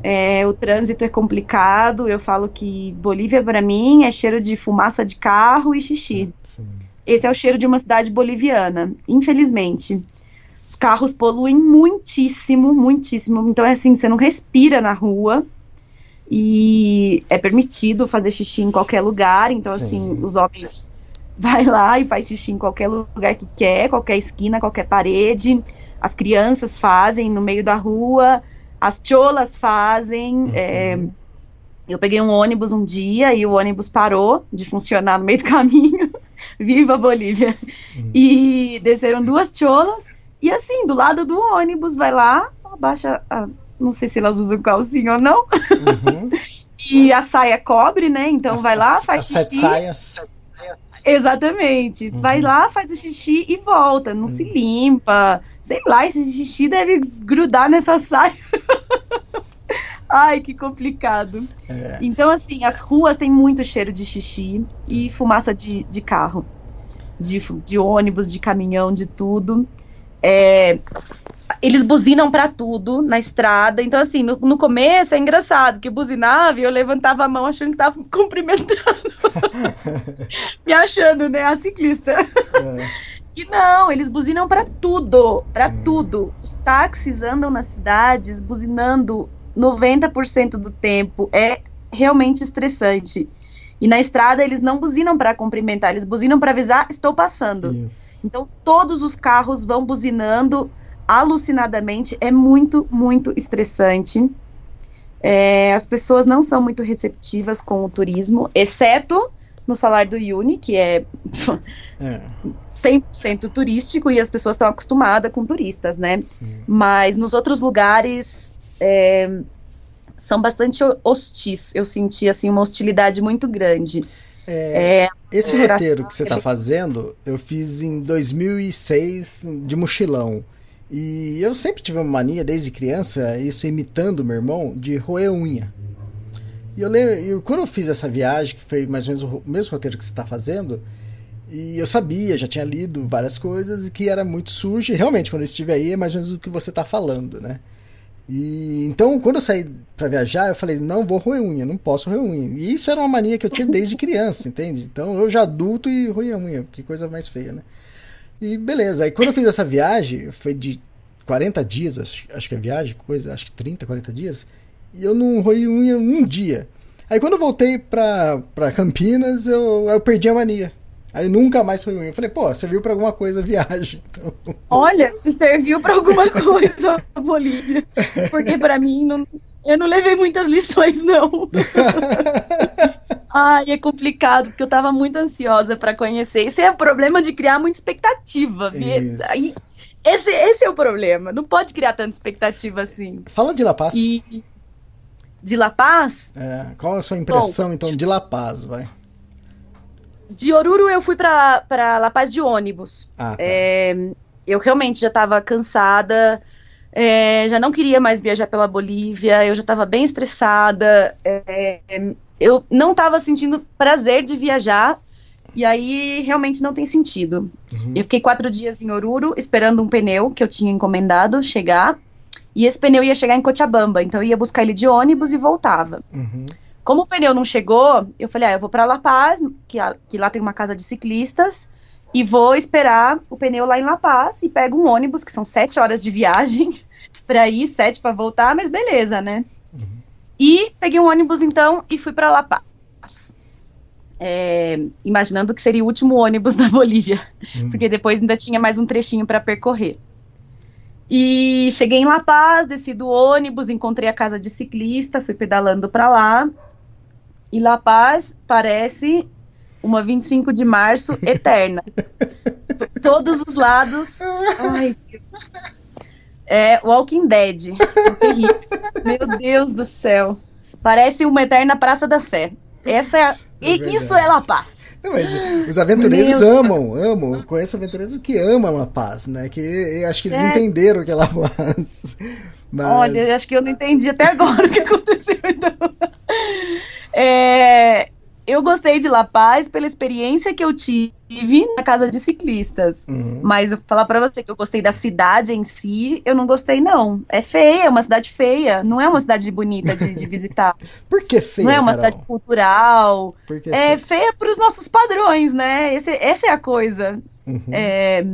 É, o trânsito é complicado. Eu falo que Bolívia, pra mim, é cheiro de fumaça de carro e xixi. Sim. Esse é o cheiro de uma cidade boliviana, infelizmente. Os carros poluem muitíssimo, muitíssimo. Então, é assim, você não respira na rua. E é permitido fazer xixi em qualquer lugar. Então, Sim. assim, os homens vai lá e faz xixi em qualquer lugar que quer, qualquer esquina, qualquer parede. As crianças fazem no meio da rua, as cholas fazem. é, eu peguei um ônibus um dia e o ônibus parou de funcionar no meio do caminho. Viva a Bolívia! E desceram duas cholas. E assim, do lado do ônibus, vai lá, abaixa. a- não sei se elas usam calcinha ou não. Uhum. E a saia cobre, né? Então As- vai lá, as- faz as xixi. saias. Exatamente. Vai lá, faz o xixi e volta. Não se limpa. Sei lá, esse xixi deve grudar nessa saia. Ai, que complicado. É. Então, assim, as ruas têm muito cheiro de xixi e fumaça de, de carro. De, de ônibus, de caminhão, de tudo. É, eles buzinam pra tudo na estrada. Então, assim, no, no começo é engraçado, que buzinava e eu levantava a mão achando que tava cumprimentando. Me achando, né? A ciclista. É. E não, eles buzinam pra tudo, Sim. tudo. Os táxis andam nas cidades buzinando 90% do tempo. É realmente estressante. E na estrada eles não buzinam pra cumprimentar, eles buzinam pra avisar, estou passando. Isso. Então todos os carros vão buzinando alucinadamente, é muito, muito estressante. É, as pessoas não são muito receptivas com o turismo, exceto no salário do Uni, que é, É. 100% turístico e as pessoas estão acostumadas com turistas, né? Sim. Mas nos outros lugares é, são bastante ho- hostis. Eu senti assim uma hostilidade muito grande. É, É, esse roteiro que você está fazendo, eu fiz em 2006 de mochilão. E eu sempre tive uma mania, desde criança, isso imitando meu irmão, de roer unha. E eu lembro, eu- quando eu fiz essa viagem, que foi mais ou menos o mesmo roteiro que você está fazendo, e eu sabia, já tinha lido várias coisas, e que era muito sujo, e realmente, quando eu estive aí, é mais ou menos o que você está falando, né? E então, quando eu saí para viajar, eu falei, não vou roer unha, não posso roer unha. E isso era uma mania que eu tinha desde criança, entende? Então, eu já adulto e roía unha, que coisa mais feia, né? E beleza, aí quando eu fiz essa viagem, foi de 40 dias, acho, acho que é viagem, coisa, acho que 30, 40 dias, e eu não roí unha um dia. Aí quando eu voltei pra, pra Campinas, eu, eu perdi a mania. Aí nunca mais roí unha. Eu falei, pô, serviu pra alguma coisa a viagem. Então, olha, se serviu para alguma coisa a Bolívia, porque para mim não, eu não levei muitas lições não. Ai, é complicado, porque eu tava muito ansiosa para conhecer. Esse é o problema de criar muita expectativa. esse, esse é o problema. Não pode criar tanta expectativa assim. Fala de La Paz. E de La Paz, É, qual a sua impressão, então, de La Paz, vai? de Oruro eu fui pra La Paz de ônibus. Ah, tá. É, eu realmente já estava cansada, é, já não queria mais viajar pela Bolívia, eu já estava bem estressada, é, eu não estava sentindo prazer de viajar, e aí realmente não tem sentido. Uhum. Eu fiquei quatro dias em Oruro esperando um pneu que eu tinha encomendado chegar, e esse pneu ia chegar em Cochabamba, então eu ia buscar ele de ônibus e voltava. Uhum. Como o pneu não chegou, eu falei, ah, eu vou para La Paz, que, a- que lá tem uma casa de ciclistas, e vou esperar o pneu lá em La Paz e pego um ônibus, que são sete horas de viagem, para ir, sete para voltar, mas beleza, né? E peguei um ônibus então e fui para La Paz. É, imaginando que seria o último ônibus da Bolívia, Uhum. porque depois ainda tinha mais um trechinho para percorrer. E cheguei em La Paz, desci do ônibus, encontrei a casa de ciclista, fui pedalando para lá. E La Paz parece uma 25 de março eterna. Por todos os lados. Ai, Deus. É Walking Dead. É. Meu Deus do céu. Parece uma eterna Praça da Sé. Essa é a... e verdade. isso é La Paz. Não, mas os aventureiros Meu amam, amam. Eu conheço aventureiros que amam La Paz, né? Que acho que eles É. entenderam o que é La Paz. Mas, Olha, acho que eu não entendi até agora o que aconteceu. Então. É, eu gostei de La Paz pela experiência que eu tive na casa de ciclistas. Uhum. Mas eu vou falar pra você que eu gostei da cidade em si, eu não gostei, não. É feia, é uma cidade feia. Não é uma cidade bonita de, de visitar. Por que feio, não é uma Carol? cidade cultural. É feio? feia pros nossos padrões, né? Esse- essa é a coisa. Uhum. É,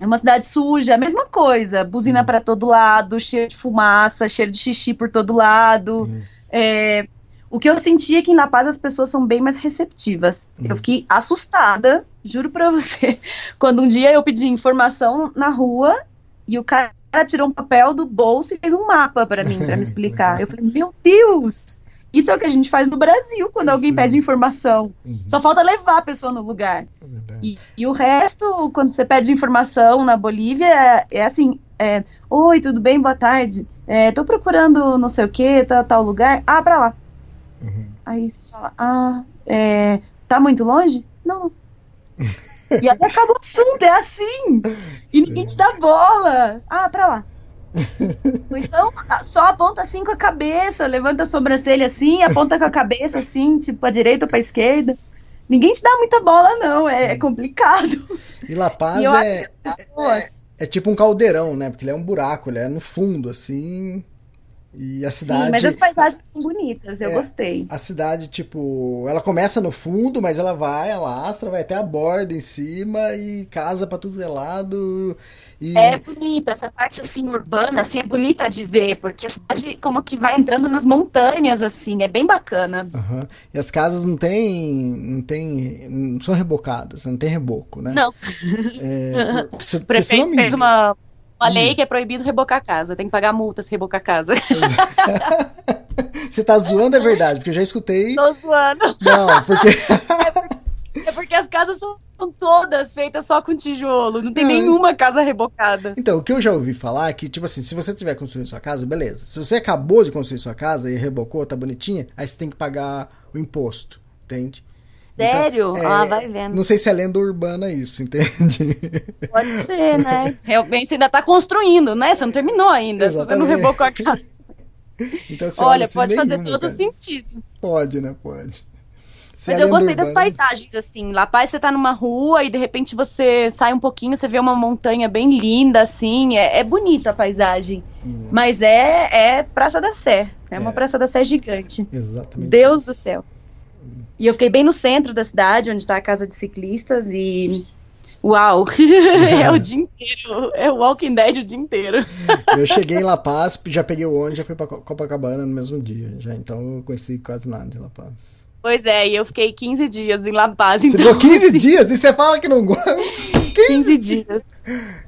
é uma cidade suja, a mesma coisa. Buzina pra todo lado, cheiro de fumaça, cheiro de xixi por todo lado. Uhum. É, o que eu senti é que em La Paz as pessoas são bem mais receptivas. Uhum. Eu fiquei assustada, juro pra você, quando um dia eu pedi informação na rua e o cara tirou um papel do bolso e fez um mapa pra mim, pra me explicar. Eu falei, meu Deus! Isso é o que a gente faz no Brasil quando alguém Sim. pede informação. Uhum. Só falta levar a pessoa no lugar. É. E, e o resto, quando você pede informação na Bolívia, é, é assim: é, Oi, tudo bem? Boa tarde. É, tô procurando não sei o que, tal, tal lugar. Ah, pra lá. Uhum. Aí você fala: Ah, é, tá muito longe? Não. e aí acaba o assunto, é assim. E ninguém te dá bola. Ah, pra lá. Ou então, só aponta assim com a cabeça, levanta a sobrancelha assim, aponta com a cabeça assim, tipo, pra direita ou pra esquerda. Ninguém te dá muita bola, não, é, é complicado. E La Paz E é, acho que as pessoas. é tipo um caldeirão, né? Porque ele é um buraco, ele é no fundo, assim. E a cidade. Sim, mas as paisagens são bonitas, eu É. gostei. A cidade, tipo, ela começa no fundo, mas ela vai, alastra, vai até a borda em cima e casa pra tudo é lado. E É bonita, essa parte assim urbana, assim, é bonita de ver, porque a cidade como que vai entrando nas montanhas, assim, é bem bacana. Aham. E as casas não tem, não tem, não são rebocadas, não tem reboco, né? Não, É, se- o porque se não prefeito me fez uma, uma lei que é proibido rebocar a casa, tem que pagar multa se rebocar a casa. Você tá zoando, é verdade, porque eu já escutei. Tô zoando. Não, porque. É porque as casas são todas feitas só com tijolo. Não tem Hum. nenhuma casa rebocada. Então, o que eu já ouvi falar é que, tipo assim, se você tiver construindo sua casa, beleza. Se você acabou de construir sua casa e rebocou, tá bonitinha, aí você tem que pagar o imposto, entende? Sério? Então, ah, é, vai vendo. Não sei se é lenda urbana isso, entende? Pode ser, né? Realmente você ainda tá construindo, né? Você não terminou ainda. Se você não Exatamente. rebocou a casa. Então, você Olha, assim, pode fazer nenhuma, todo cara. sentido. Pode, né? Pode. Se Mas é eu gostei das urbana- paisagens, assim. La Paz, você tá numa rua e de repente você sai um pouquinho, você vê uma montanha bem linda, assim. É, é bonita a paisagem. Mas é, é Praça da Sé. É, uma É. Praça da Sé gigante. Exatamente. Deus do céu. E eu fiquei bem no centro da cidade, onde tá a casa de ciclistas, e. Uau! é o dia inteiro. É o Walking Dead o dia inteiro. Eu cheguei em La Paz, já peguei o ônibus, já fui Co- Copacabana no mesmo dia. Já, então eu conheci quase nada de La Paz. Pois é, e eu fiquei 15 dias em La Paz. Você Então, ficou 15 assim, dias e você fala que não gosta. 15 dias.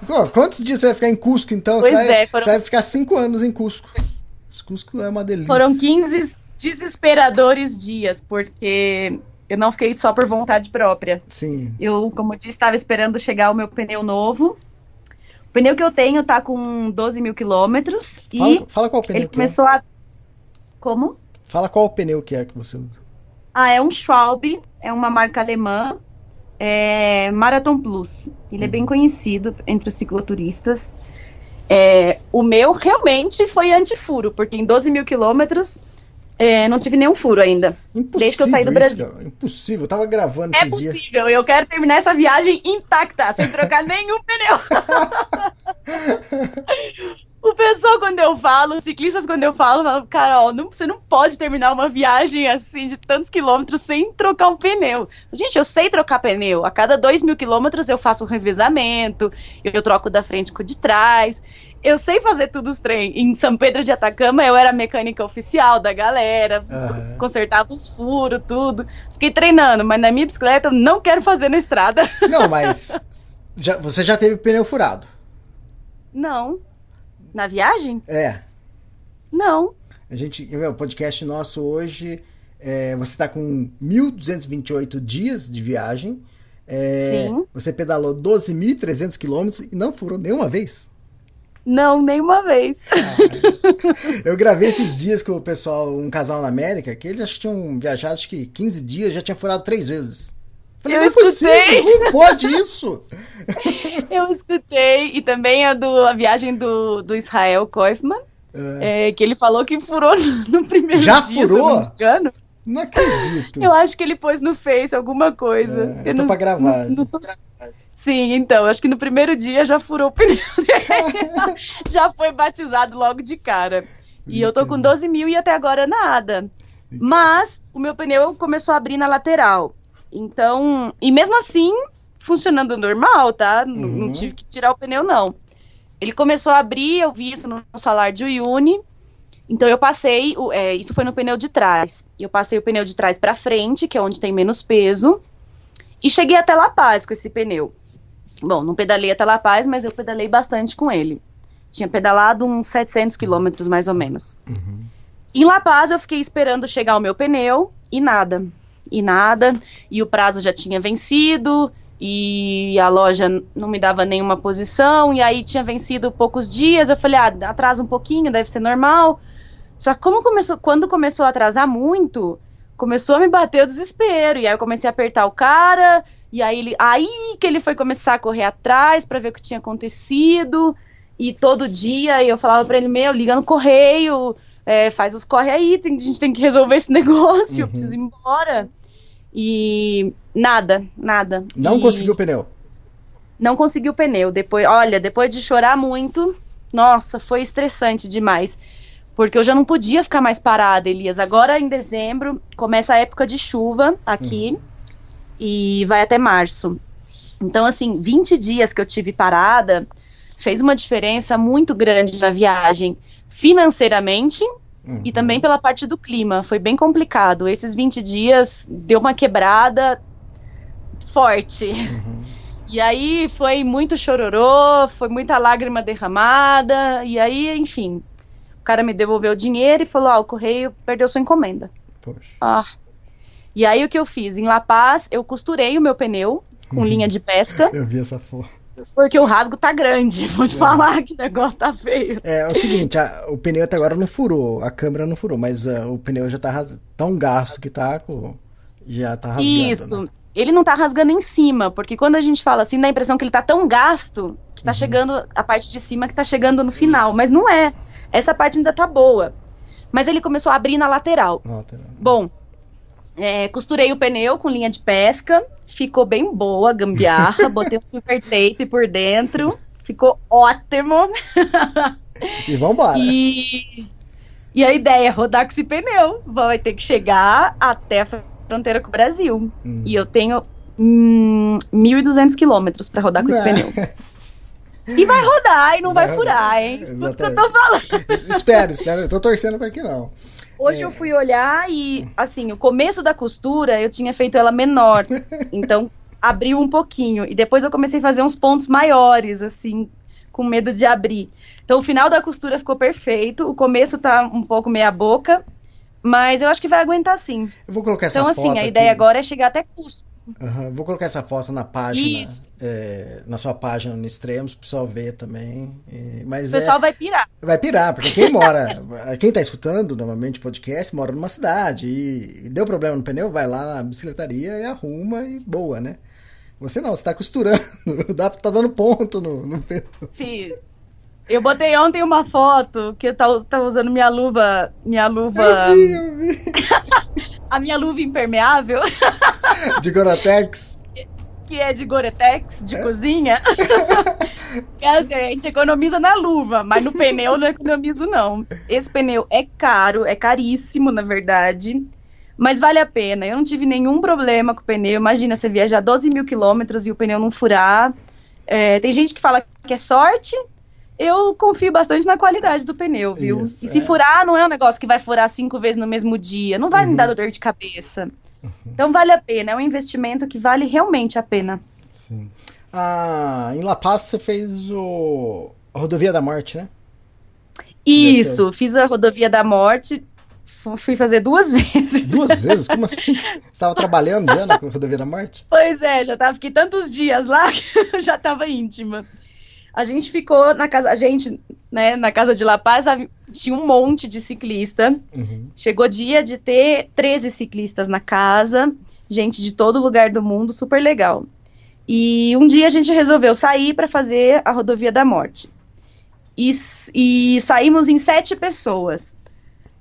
Pô, quantos dias você vai ficar em Cusco, então? Pois você, vai, é, foram- você vai ficar 5 anos em Cusco. Cusco é uma delícia. Foram 15 desesperadores dias, porque eu não fiquei só por vontade própria. Sim. Eu, como eu disse, estava esperando chegar o meu pneu novo. O pneu que eu tenho tá com 12 mil quilômetros e Fala, fala qual pneu ele que começou a. Como? é. Fala qual pneu que é que você usa. Ah, é um Schwalbe, é uma marca alemã, é Marathon Plus. Ele é bem conhecido entre os cicloturistas. É, o meu realmente foi antifuro, porque em 12 mil quilômetros é, não tive nenhum furo ainda. Impossível Desde que eu saí do isso, Brasil. cara. Impossível. Eu tava gravando É esses dias. possível, eu quero terminar essa viagem intacta, sem trocar nenhum pneu. o pessoal, quando eu falo, os ciclistas, quando eu falo, falam, Carol, não, você não pode terminar uma viagem assim de tantos quilômetros sem trocar um pneu. Gente, eu sei trocar pneu. A cada dois mil quilômetros eu faço um revezamento, eu troco da frente com o de trás. Eu sei fazer tudo os trem. Em São Pedro de Atacama, eu era mecânica oficial da galera, Aham. consertava os furos, tudo. Fiquei treinando, mas na minha bicicleta eu não quero fazer na estrada. Não, mas já- você já teve pneu furado. Não. Na viagem? É. Não. A gente, o podcast nosso hoje, é, você tá com 1.228 dias de viagem. É, Sim. Você pedalou 12.300 quilômetros e não furou nenhuma vez. Não, nenhuma vez. Eu gravei esses dias com o pessoal, um casal na América, que eles acho que tinham viajado acho que 15 dias, já tinha furado três vezes. Falei, Eu não é possível, escutei. como pode isso? Eu escutei. E também a, do, a viagem do, do Israel Koifman, É, é, que ele falou que furou no, no primeiro Já dia, furou? não me engano. não acredito. Eu acho que ele pôs no Face alguma coisa. É, eu tô não- pra gravar. não- não tô- Sim, então, acho que no primeiro dia já furou o pneu dele. já foi batizado logo de cara. E eu tô com 12 mil e até agora nada. Mas o meu pneu começou a abrir na lateral. Então, e mesmo assim, funcionando normal, tá? Uhum. Não tive que tirar o pneu, não. Ele começou a abrir, eu vi isso no salário de Uyuni. Então eu passei, é, isso foi no pneu de trás. Eu passei o pneu de trás para frente, que é onde tem menos peso, e cheguei até La Paz com esse pneu. Bom, não pedalei até La Paz, mas eu pedalei bastante com ele. Tinha pedalado uns 700 quilômetros mais ou menos. Em La Paz eu fiquei esperando chegar o meu pneu e nada. E nada. E o prazo já tinha vencido. E a loja não me dava nenhuma posição. E aí tinha vencido poucos dias. Eu falei, ah, atrasa um pouquinho, deve ser normal. Só que como começou, quando começou a atrasar muito, começou a me bater o desespero. E aí eu comecei a apertar o cara. E aí, ele, aí que ele foi começar a correr atrás para ver o que tinha acontecido. E todo dia eu falava para ele, meu, liga no correio, é, faz os corre aí, tem, a gente tem que resolver esse negócio, eu Uhum. preciso ir embora. E nada, nada. Não E conseguiu o pneu. Não conseguiu o pneu. Depois, olha, depois de chorar muito, nossa, foi estressante demais. Porque eu já não podia ficar mais parada, Elias. Agora, em dezembro, começa a época de chuva aqui e vai até março. Então, assim, 20 dias que eu tive parada fez uma diferença muito grande na viagem, financeiramente Uhum. e também pela parte do clima. Foi bem complicado. Esses 20 dias deu uma quebrada forte. E aí foi muito chororô, foi muita lágrima derramada, e aí, enfim. O cara me devolveu o dinheiro e falou: ah, o correio perdeu sua encomenda. Poxa. Ah. E aí o que eu fiz? Em La Paz, eu costurei o meu pneu com linha de pesca, Eu vi essa foto. Porque o rasgo tá grande. Vou te falar que o negócio tá feio. É, é o seguinte, a- o pneu até agora não furou, a câmera não furou, mas ah, o pneu já tá ras- tão gasto que tá com. Já tá rasgando. Isso. né? Ele não tá rasgando em cima, porque quando a gente fala assim, dá a impressão que ele tá tão gasto que Uhum. tá chegando a parte de cima que tá chegando no final. Mas não é. Essa parte ainda tá boa. Mas ele começou a abrir na lateral. Tá- Bom, é, costurei o pneu com linha de pesca, ficou bem boa, gambiarra, botei um super tape por dentro, ficou ótimo. E vambora. E, e a ideia é rodar com esse pneu. Vai ter que chegar até a fronteira com o Brasil. Hum. E eu tenho hum, 1.200 quilômetros pra rodar com esse pneu. E vai rodar e não vai, Vai furar, hein? Escuta o que eu tô falando. espera, espera, eu tô torcendo pra que não. Hoje É. eu fui olhar e, assim, o começo da costura eu tinha feito ela menor. Então, abriu um pouquinho. E depois eu comecei a fazer uns pontos maiores, assim, com medo de abrir. Então, o final da costura ficou perfeito. O começo tá um pouco meia boca. Mas eu acho que vai aguentar sim. Eu vou colocar essa Então, assim, a aqui. ideia agora é chegar até custo. Aham, Vou colocar essa foto na página, é, na sua página no Extremos, pro pessoal ver também. E- O mas pessoal é, vai pirar. vai pirar, porque quem mora, quem tá escutando normalmente o podcast, mora numa cidade e deu problema no pneu, vai lá na bicicletaria e arruma e boa, né? Você não, você tá costurando, tá dando ponto no, no pneu. Fih, Eu botei ontem uma foto que eu tava, tava usando minha luva. Minha luva. Eu vi, eu vi. A minha luva impermeável. De Goratex. que é de Goretex, de cozinha. E assim, a gente economiza na luva, mas no pneu eu não economizo, não. Esse pneu é caro, é caríssimo, na verdade. Mas vale a pena. Eu não tive nenhum problema com o pneu. Imagina você viajar 12 mil quilômetros e o pneu não furar. É, tem gente que fala que é sorte. Eu confio bastante na qualidade do pneu, viu? Isso, e se é. furar, não é um negócio que vai furar cinco vezes no mesmo dia. Não vai me dar dor de cabeça. Então vale a pena. É um investimento que vale realmente a pena. Sim. Ah, em La Paz você fez o a Rodovia da Morte, né? Isso, fiz a rodovia da morte. fu- Fui fazer duas vezes. Duas vezes? Como assim? Você estava trabalhando já na Rodovia da Morte? Pois é, já tava, fiquei tantos dias lá que eu já tava íntima. A gente ficou na casa, a gente, né, na casa de La Paz, tinha um monte de ciclista. Uhum. Chegou dia de ter 13 ciclistas na casa, gente de todo lugar do mundo, super legal. E um dia a gente resolveu sair para fazer a rodovia da morte. E, e saímos em sete pessoas.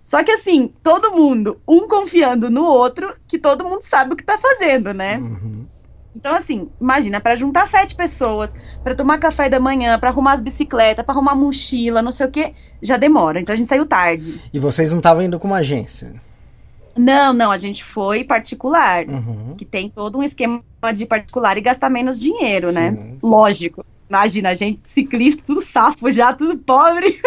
Só que assim, todo mundo, um confiando no outro, que todo mundo sabe o que tá fazendo, né? Uhum. Então, assim, imagina, para juntar sete pessoas, para tomar café da manhã, para arrumar as bicicletas, para arrumar mochila, não sei o que, já demora. Então a gente saiu tarde. E vocês não estavam indo com uma agência? Não, não, a gente foi particular, Uhum. que tem todo um esquema de particular e gastar menos dinheiro, né? Sim. Lógico. Imagina, a gente ciclista, tudo safo já, tudo pobre.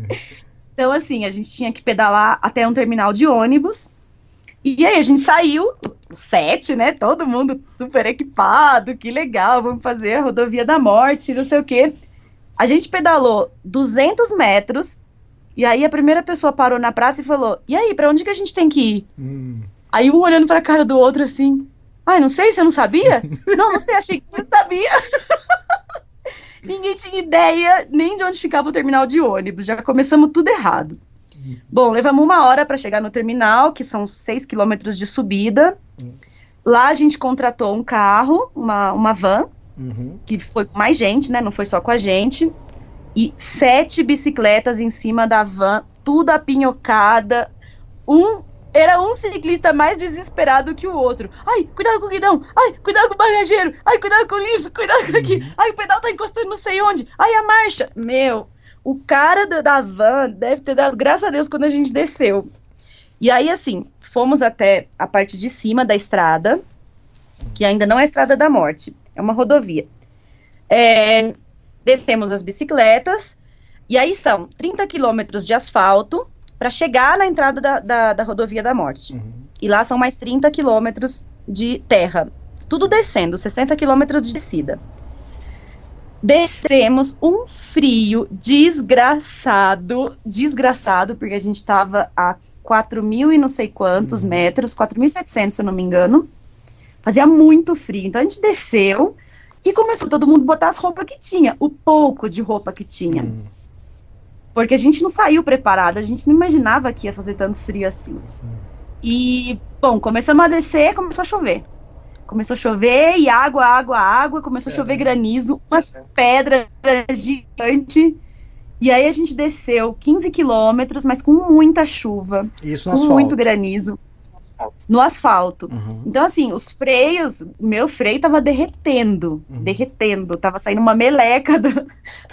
então, assim, a gente tinha que pedalar até um terminal de ônibus. E aí a gente saiu, os sete, né? Todo mundo super equipado, que legal, vamos fazer a rodovia da morte, não sei o quê. A gente pedalou 200 metros, e aí a primeira pessoa parou na praça e falou: E aí, pra onde que a gente tem que ir? Hum. Aí um olhando pra cara do outro assim: Ai, não sei, você não sabia? não, não sei, achei que você sabia. Ninguém tinha ideia nem de onde ficava o terminal de ônibus, já começamos tudo errado. Bom, levamos uma hora para chegar no terminal, que são seis quilômetros de subida. Lá a gente contratou um carro, uma, uma van, Uhum. que foi com mais gente, né? Não foi só com a gente. E sete bicicletas em cima da van, tudo apinhocada. Um era um ciclista mais desesperado que o outro. Ai, cuidado com o guidão. Ai, cuidado com o bagageiro. Ai, cuidado com isso. Cuidado com aqui. Ai, o pedal tá encostando não sei onde. Ai, a marcha. Meu, o cara da, da van deve ter dado graças a Deus quando a gente desceu. E aí, assim, fomos até a parte de cima da estrada, que ainda não é a estrada da morte, é uma rodovia. É, descemos as bicicletas, e aí são 30 quilômetros de asfalto para chegar na entrada da, da, da rodovia da morte. Uhum. E lá são mais 30 quilômetros de terra. Tudo descendo, 60 quilômetros de descida. Descemos um frio desgraçado, desgraçado, porque a gente tava a 4 mil e não sei quantos metros, 4.700 se eu não me engano. Fazia muito frio. Então a gente desceu e começou todo mundo a botar as roupas que tinha, o pouco de roupa que tinha. Hum. Porque a gente não saiu preparado, a gente não imaginava que ia fazer tanto frio assim. E, bom, começamos a descer, começou a chover. Começou a chover e água, água, água, começou a chover granizo, umas pedras gigantes. E aí a gente desceu 15 quilômetros, mas com muita chuva, Isso no com asfalto. muito granizo. No asfalto. Uhum. Então, assim, os freios, meu freio tava derretendo, Uhum. derretendo, tava saindo uma meleca do-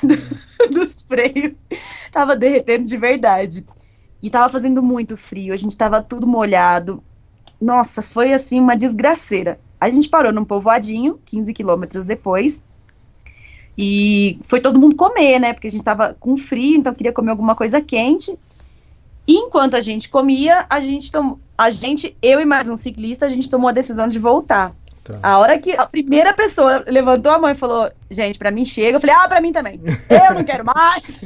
do- dos freios, tava derretendo de verdade. E tava fazendo muito frio, a gente tava tudo molhado. Nossa, foi assim uma desgraceira. A gente parou num povoadinho, 15 quilômetros depois, e foi todo mundo comer, né? Porque a gente tava com frio, então queria comer alguma coisa quente. E enquanto a gente comia, a gente tomou. A gente, eu e mais um ciclista, a gente tomou a decisão de voltar. Tá. A hora que a primeira pessoa levantou a mão e falou, gente, pra mim chega, eu falei, ah, pra mim também. Eu não quero mais.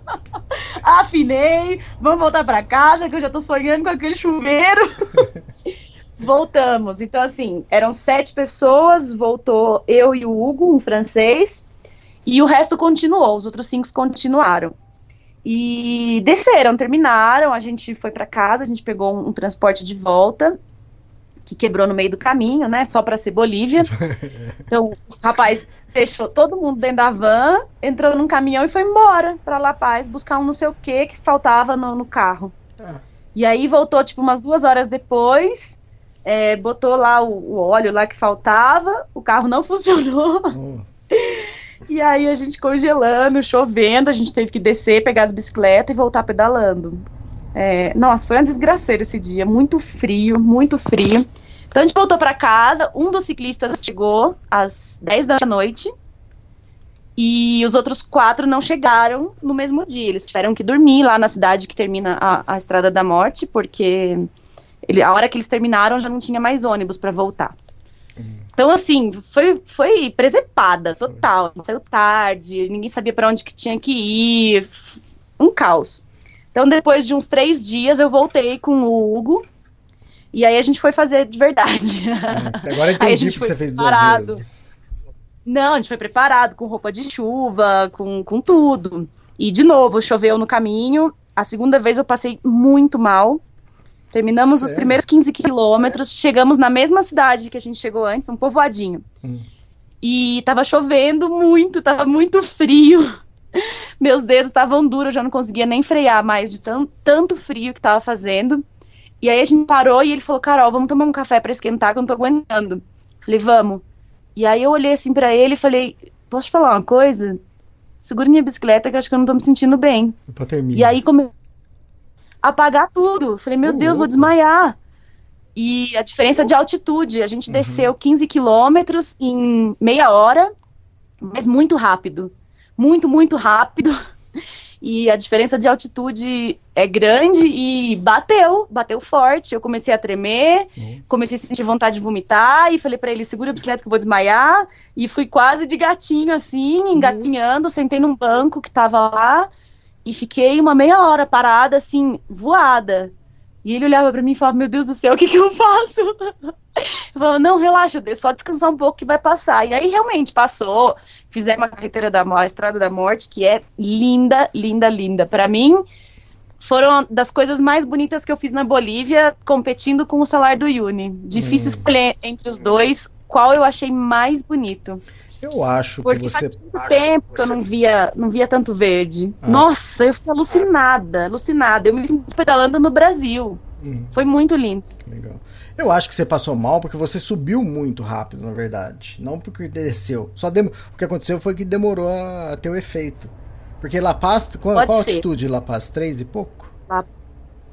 Afinei, vamos voltar pra casa, que eu já tô sonhando com aquele chuveiro. Voltamos. Então, assim, eram sete pessoas, voltou eu e o Hugo, um francês, e o resto continuou, os outros cinco continuaram. E desceram, terminaram, a gente foi pra casa, a gente pegou um, um transporte de volta, que quebrou no meio do caminho, né, só pra ser Bolívia. Então, o rapaz deixou todo mundo dentro da van, entrou num caminhão e foi embora pra La Paz buscar um não sei o que que faltava no, no carro. Ah. E aí voltou, tipo, umas duas horas depois, é, botou lá o, o óleo lá que faltava, o carro não funcionou. Oh, E aí a gente congelando, chovendo, a gente teve que descer, pegar as bicicletas e voltar pedalando. É, nossa, foi uma desgraceira esse dia, muito frio, muito frio. Então a gente voltou para casa, um dos ciclistas chegou às 10 da noite e os outros quatro não chegaram no mesmo dia. Eles tiveram que dormir lá na cidade que termina a, a Estrada da Morte, porque ele- a hora que eles terminaram já não tinha mais ônibus para voltar. Então, assim, foi, foi presepada, total. Saiu tarde, ninguém sabia para onde que tinha que ir. Um caos. Então, depois de uns três dias, eu voltei com o Hugo. E aí a gente foi fazer de verdade. é. Agora eu Aí a entendi gente foi você fez duas preparado. vezes. Não, a gente foi preparado com roupa de chuva, com, com tudo. E, de novo, choveu no caminho. A segunda vez eu passei muito mal. Terminamos os Sério? primeiros 15 quilômetros, chegamos na mesma cidade que a gente chegou antes, um povoadinho. Hum. E tava chovendo muito, tava muito frio. Meus dedos estavam duros, eu já não conseguia nem frear mais de tan- tanto frio que tava fazendo. E aí a gente parou e ele falou: Carol, vamos tomar um café pra esquentar que eu não tô aguentando. Falei, vamos. E aí eu olhei assim pra ele e falei: Posso te falar uma coisa? Segura minha bicicleta que eu acho que eu não tô me sentindo bem. Hipotermia. E aí come... apagar tudo. Falei, meu Ô, Deus, vou desmaiar. E a diferença de altitude, a gente desceu 15 quilômetros em meia hora, mas muito rápido. Muito, muito rápido. E a diferença de altitude é grande e bateu, bateu forte. Eu comecei a tremer, comecei a sentir vontade de vomitar e falei pra ele, segura a bicicleta que eu vou desmaiar. E fui quase de gatinho assim, engatinhando, sentei num banco que tava lá e fiquei uma meia hora parada assim, voada. E ele olhava pra mim e falava, meu Deus do céu, o que que eu faço? Eu falava, não, relaxa, só descansar um pouco que vai passar. E aí realmente passou. Fizemos a carreteira da a Estrada da Morte, que é linda, linda, linda. Pra mim, foram das coisas mais bonitas que eu fiz na Bolívia, competindo com o Salar do Uyuni. Difícil Hum. escolher entre os dois qual eu achei mais bonito. Eu acho que Porque você. faz muito tempo que eu não via, não via tanto verde. Ah. Nossa, eu fiquei alucinada, alucinada. Eu me senti pedalando no Brasil. Hum, Foi muito lindo. legal. Eu acho que você passou mal porque você subiu muito rápido, na verdade. Não porque desceu. Só demo... O que aconteceu foi que demorou a ter o efeito. Porque La Paz, qual, qual altitude de La Paz? Três e pouco?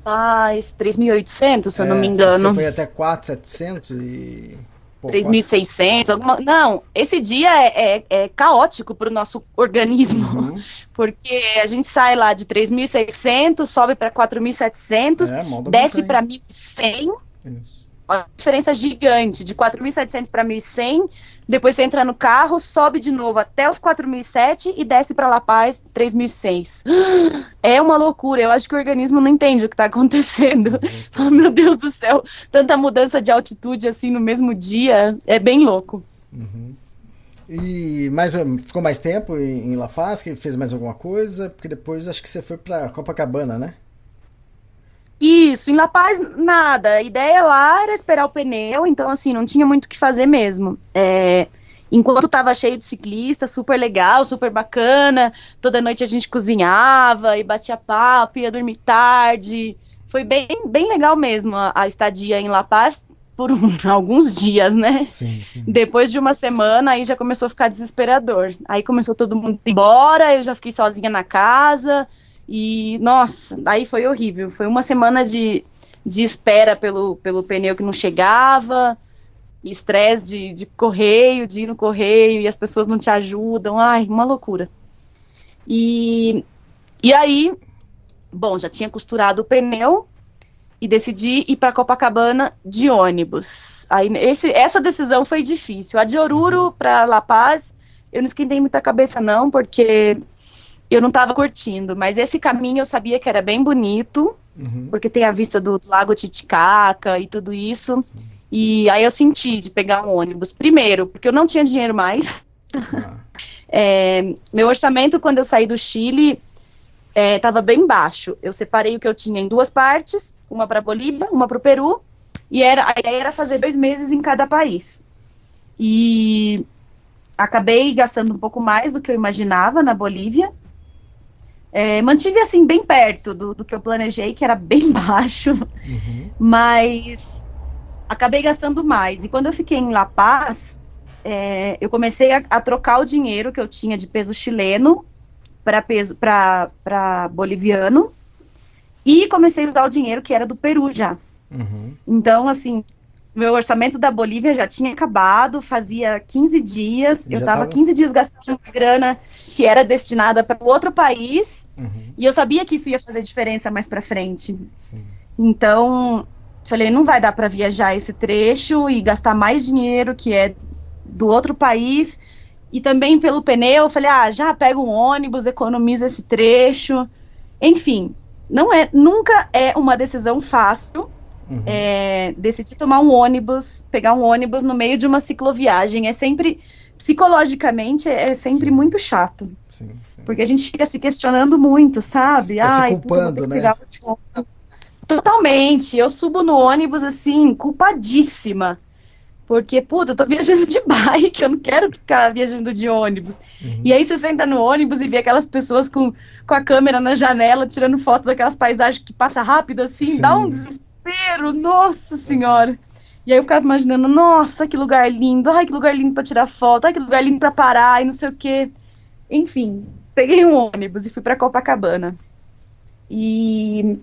Paz, 3.800, se eu não É, me engano. Você foi até 4,700 e. pô, 3.600, alguma. Não, esse dia é, é, é caótico para o nosso organismo, Uhum. porque a gente sai lá de 3.600, sobe para 4.700, É, desce para 1.100, Isso. uma diferença gigante, de 4.700 para 1.100, depois você entra no carro, sobe de novo até os 4.007 e desce para La Paz 3.006. É uma loucura, eu acho que o organismo não entende o que está acontecendo. Fala, meu Deus do céu, tanta mudança de altitude assim no mesmo dia, é bem louco. Uhum. E mais, ficou mais tempo em La Paz? Que fez mais alguma coisa? Porque depois acho que você foi para Copacabana, né? Isso, em La Paz, nada. A ideia lá era esperar o pneu, então, assim, não tinha muito o que fazer mesmo. É, enquanto tava cheio de ciclista, super legal, super bacana. Toda noite a gente cozinhava e batia papo, ia dormir tarde. Foi bem, bem legal mesmo a, a estadia em La Paz por um, alguns dias, né? Sim, sim. Depois de uma semana, aí já começou a ficar desesperador. Aí começou todo mundo ir embora, eu já fiquei sozinha na casa. E, nossa, aí foi horrível. Foi uma semana de, de espera pelo, pelo pneu que não chegava, estresse de, de correio, de ir no correio, e as pessoas não te ajudam. Ai, uma loucura. E, e aí, bom, já tinha costurado o pneu e decidi ir para Copacabana de ônibus. Aí esse, essa decisão foi difícil. A de Oruro para La Paz, eu não esquentei muita cabeça não, porque eu não estava curtindo, mas esse caminho eu sabia que era bem bonito, uhum. porque tem a vista do, Lago Titicaca e tudo isso. Sim. E aí eu senti de pegar um ônibus. Primeiro, porque eu não tinha dinheiro mais. Ah. é, meu orçamento, quando eu saí do Chile, estava é, bem baixo. Eu separei o que eu tinha em duas partes, uma para Bolívia, uma para o Peru, e era, a ideia era fazer dois meses em cada país. E acabei gastando um pouco mais do que eu imaginava na Bolívia, é, mantive assim bem perto do, do, que eu planejei, que era bem baixo, uhum. mas acabei gastando mais. E quando eu fiquei em La Paz, é, eu comecei a, a, trocar o dinheiro que eu tinha de peso chileno para peso para boliviano e comecei a usar o dinheiro que era do Peru já. Uhum. Então, assim, meu orçamento da Bolívia já tinha acabado, fazia 15 dias, já eu estava tava... 15 dias gastando grana que era destinada para outro país, uhum. e eu sabia que isso ia fazer diferença mais para frente. Sim. Então, falei, não vai dar para viajar esse trecho e gastar mais dinheiro que é do outro país, e também pelo pneu, falei, ah, já pego um ônibus, economizo esse trecho. Enfim, não é, nunca é uma decisão fácil, Uhum. É, decidir tomar um ônibus, pegar um ônibus no meio de uma cicloviagem é sempre, psicologicamente, é sempre sim. muito chato. Sim, sim. Porque a gente fica se questionando muito, sabe? Fica Ai, se culpando, né? Totalmente. Eu subo no ônibus assim, culpadíssima. Porque, puta, eu tô viajando de bike, eu não quero ficar viajando de ônibus. Uhum. E aí você senta no ônibus e vê aquelas pessoas com, com a câmera na janela, tirando foto daquelas paisagens que passa rápido assim, Sim. dá um desespero desespero, nossa senhora. E aí eu ficava imaginando, nossa, que lugar lindo, ai, que lugar lindo para tirar foto, ai, que lugar lindo para parar e não sei o quê. Enfim, peguei um ônibus e fui para Copacabana. E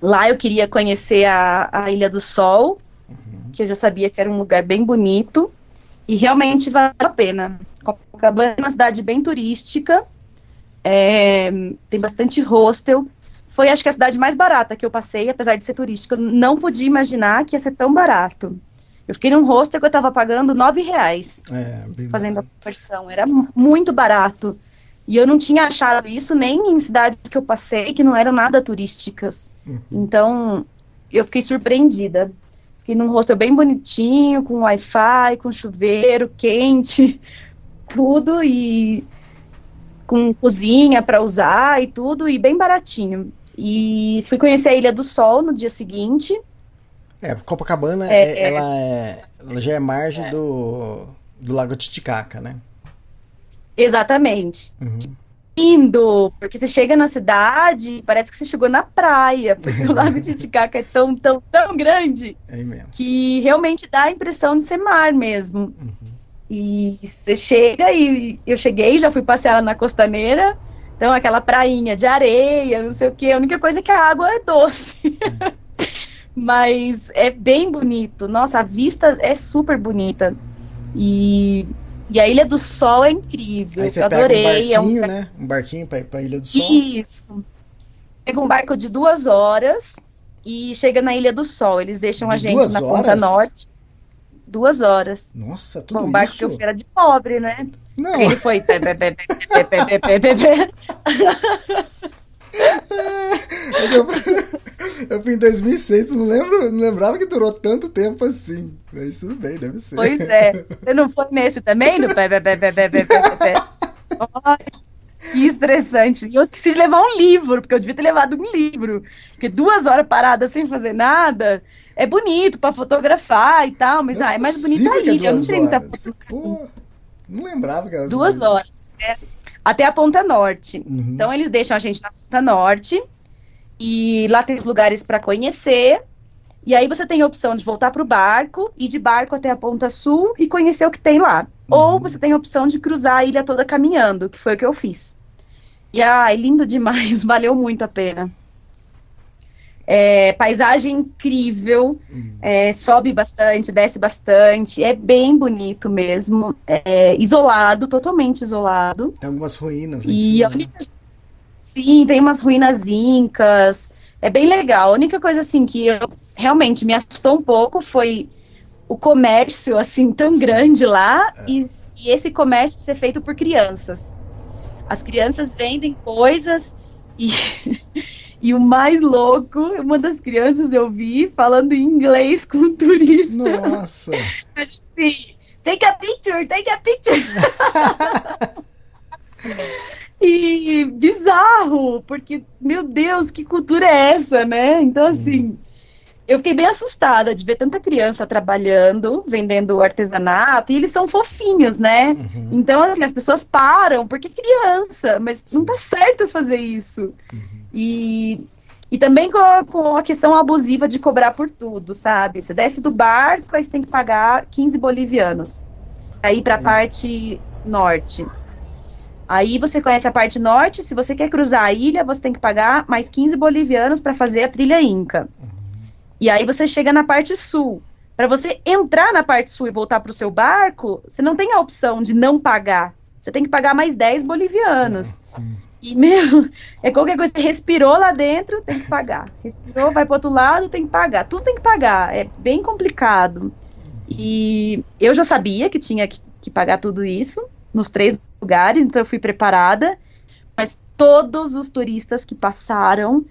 lá eu queria conhecer a, a Ilha do Sol, uhum. que eu já sabia que era um lugar bem bonito, e realmente vale a pena. Copacabana é uma cidade bem turística, é, tem bastante hostel, foi, acho que, a cidade mais barata que eu passei, apesar de ser turística. Eu não podia imaginar que ia ser tão barato. Eu fiquei num hostel que eu estava pagando nove reais é, fazendo barato. a conversão. Era muito barato. E eu não tinha achado isso nem em cidades que eu passei que não eram nada turísticas. Uhum. Então, eu fiquei surpreendida. Fiquei num hostel bem bonitinho, com Wi-Fi, com chuveiro quente, tudo, e com cozinha para usar e tudo, e bem baratinho. E fui conhecer a Ilha do Sol no dia seguinte. É, Copacabana, é, é, ela, é, ela já é margem é. Do, do Lago Titicaca, né? Exatamente. Uhum. Lindo, porque você chega na cidade parece que você chegou na praia, porque o Lago Titicaca é tão, tão, tão grande é que realmente dá a impressão de ser mar mesmo. Uhum. E você chega e eu cheguei, já fui passear na costaneira, então, aquela prainha de areia, não sei o que, a única coisa é que a água é doce. Mas é bem bonito. Nossa, a vista é super bonita. E, e a Ilha do Sol é incrível. Aí você eu adorei. Pega um barquinho, é um... né? Um barquinho pra ir pra Ilha do Sol. Isso. Pega um barco de duas horas e chega na Ilha do Sol. Eles deixam de a gente na horas? ponta norte duas horas. Nossa, tudo Bom, isso? Bom, que eu era de pobre, né? Não. Ele foi... Eu fui em 2006, não, lembro, não lembrava que durou tanto tempo assim. Mas tudo bem, deve ser. Pois é. Você não foi nesse também? No pé, pé, pé, pé, pé, pé, pé, pé. Que estressante. E eu esqueci de levar um livro, porque eu devia ter levado um livro. Porque duas horas parada sem fazer nada é bonito pra fotografar e tal, mas Não ah, é mais bonito possível a que é. Eu não tirei muita foto. Pô, não lembrava que era Duas horas. né? Até a Ponta Norte. Uhum. Então eles deixam a gente na Ponta Norte e lá tem os lugares para conhecer. E aí você tem a opção de voltar para o barco, ir de barco até a Ponta Sul e conhecer o que tem lá. Ou você tem a opção de cruzar a ilha toda caminhando, que foi o que eu fiz. E ai, lindo demais, valeu muito a pena. É, paisagem incrível, é, sobe bastante, desce bastante, é bem bonito mesmo, é, isolado, totalmente isolado. Tem algumas ruínas. E cima, única... Sim, tem umas ruínas incas. É bem legal. A única coisa assim que eu realmente me assustou um pouco foi o comércio assim tão grande lá e, e esse comércio ser feito por crianças. As crianças vendem coisas e e o mais louco, uma das crianças eu vi falando em inglês com um turista. Nossa. Mas assim, take a picture, take a picture. e bizarro, porque, meu Deus, que cultura é essa, né? Então, assim, eu fiquei bem assustada de ver tanta criança trabalhando, vendendo artesanato, e eles são fofinhos, né? Uhum. Então, assim, as pessoas param, porque criança, mas não tá certo fazer isso. E, e também com a, com a questão abusiva de cobrar por tudo, sabe? Você desce do barco, aí você tem que pagar 15 bolivianos pra ir pra parte norte. Aí você conhece a parte norte, se você quer cruzar a ilha, você tem que pagar mais 15 bolivianos para fazer a trilha Inca. E aí você chega na parte sul. Para você entrar na parte sul e voltar para o seu barco, você não tem a opção de não pagar. Você tem que pagar mais 10 bolivianos. E, meu, é qualquer coisa. Você respirou lá dentro, tem que pagar. Respirou, vai para outro lado, tem que pagar. Tudo tem que pagar. É bem complicado. E eu já sabia que tinha que, que pagar tudo isso nos três lugares, então eu fui preparada. Mas todos os turistas que passaram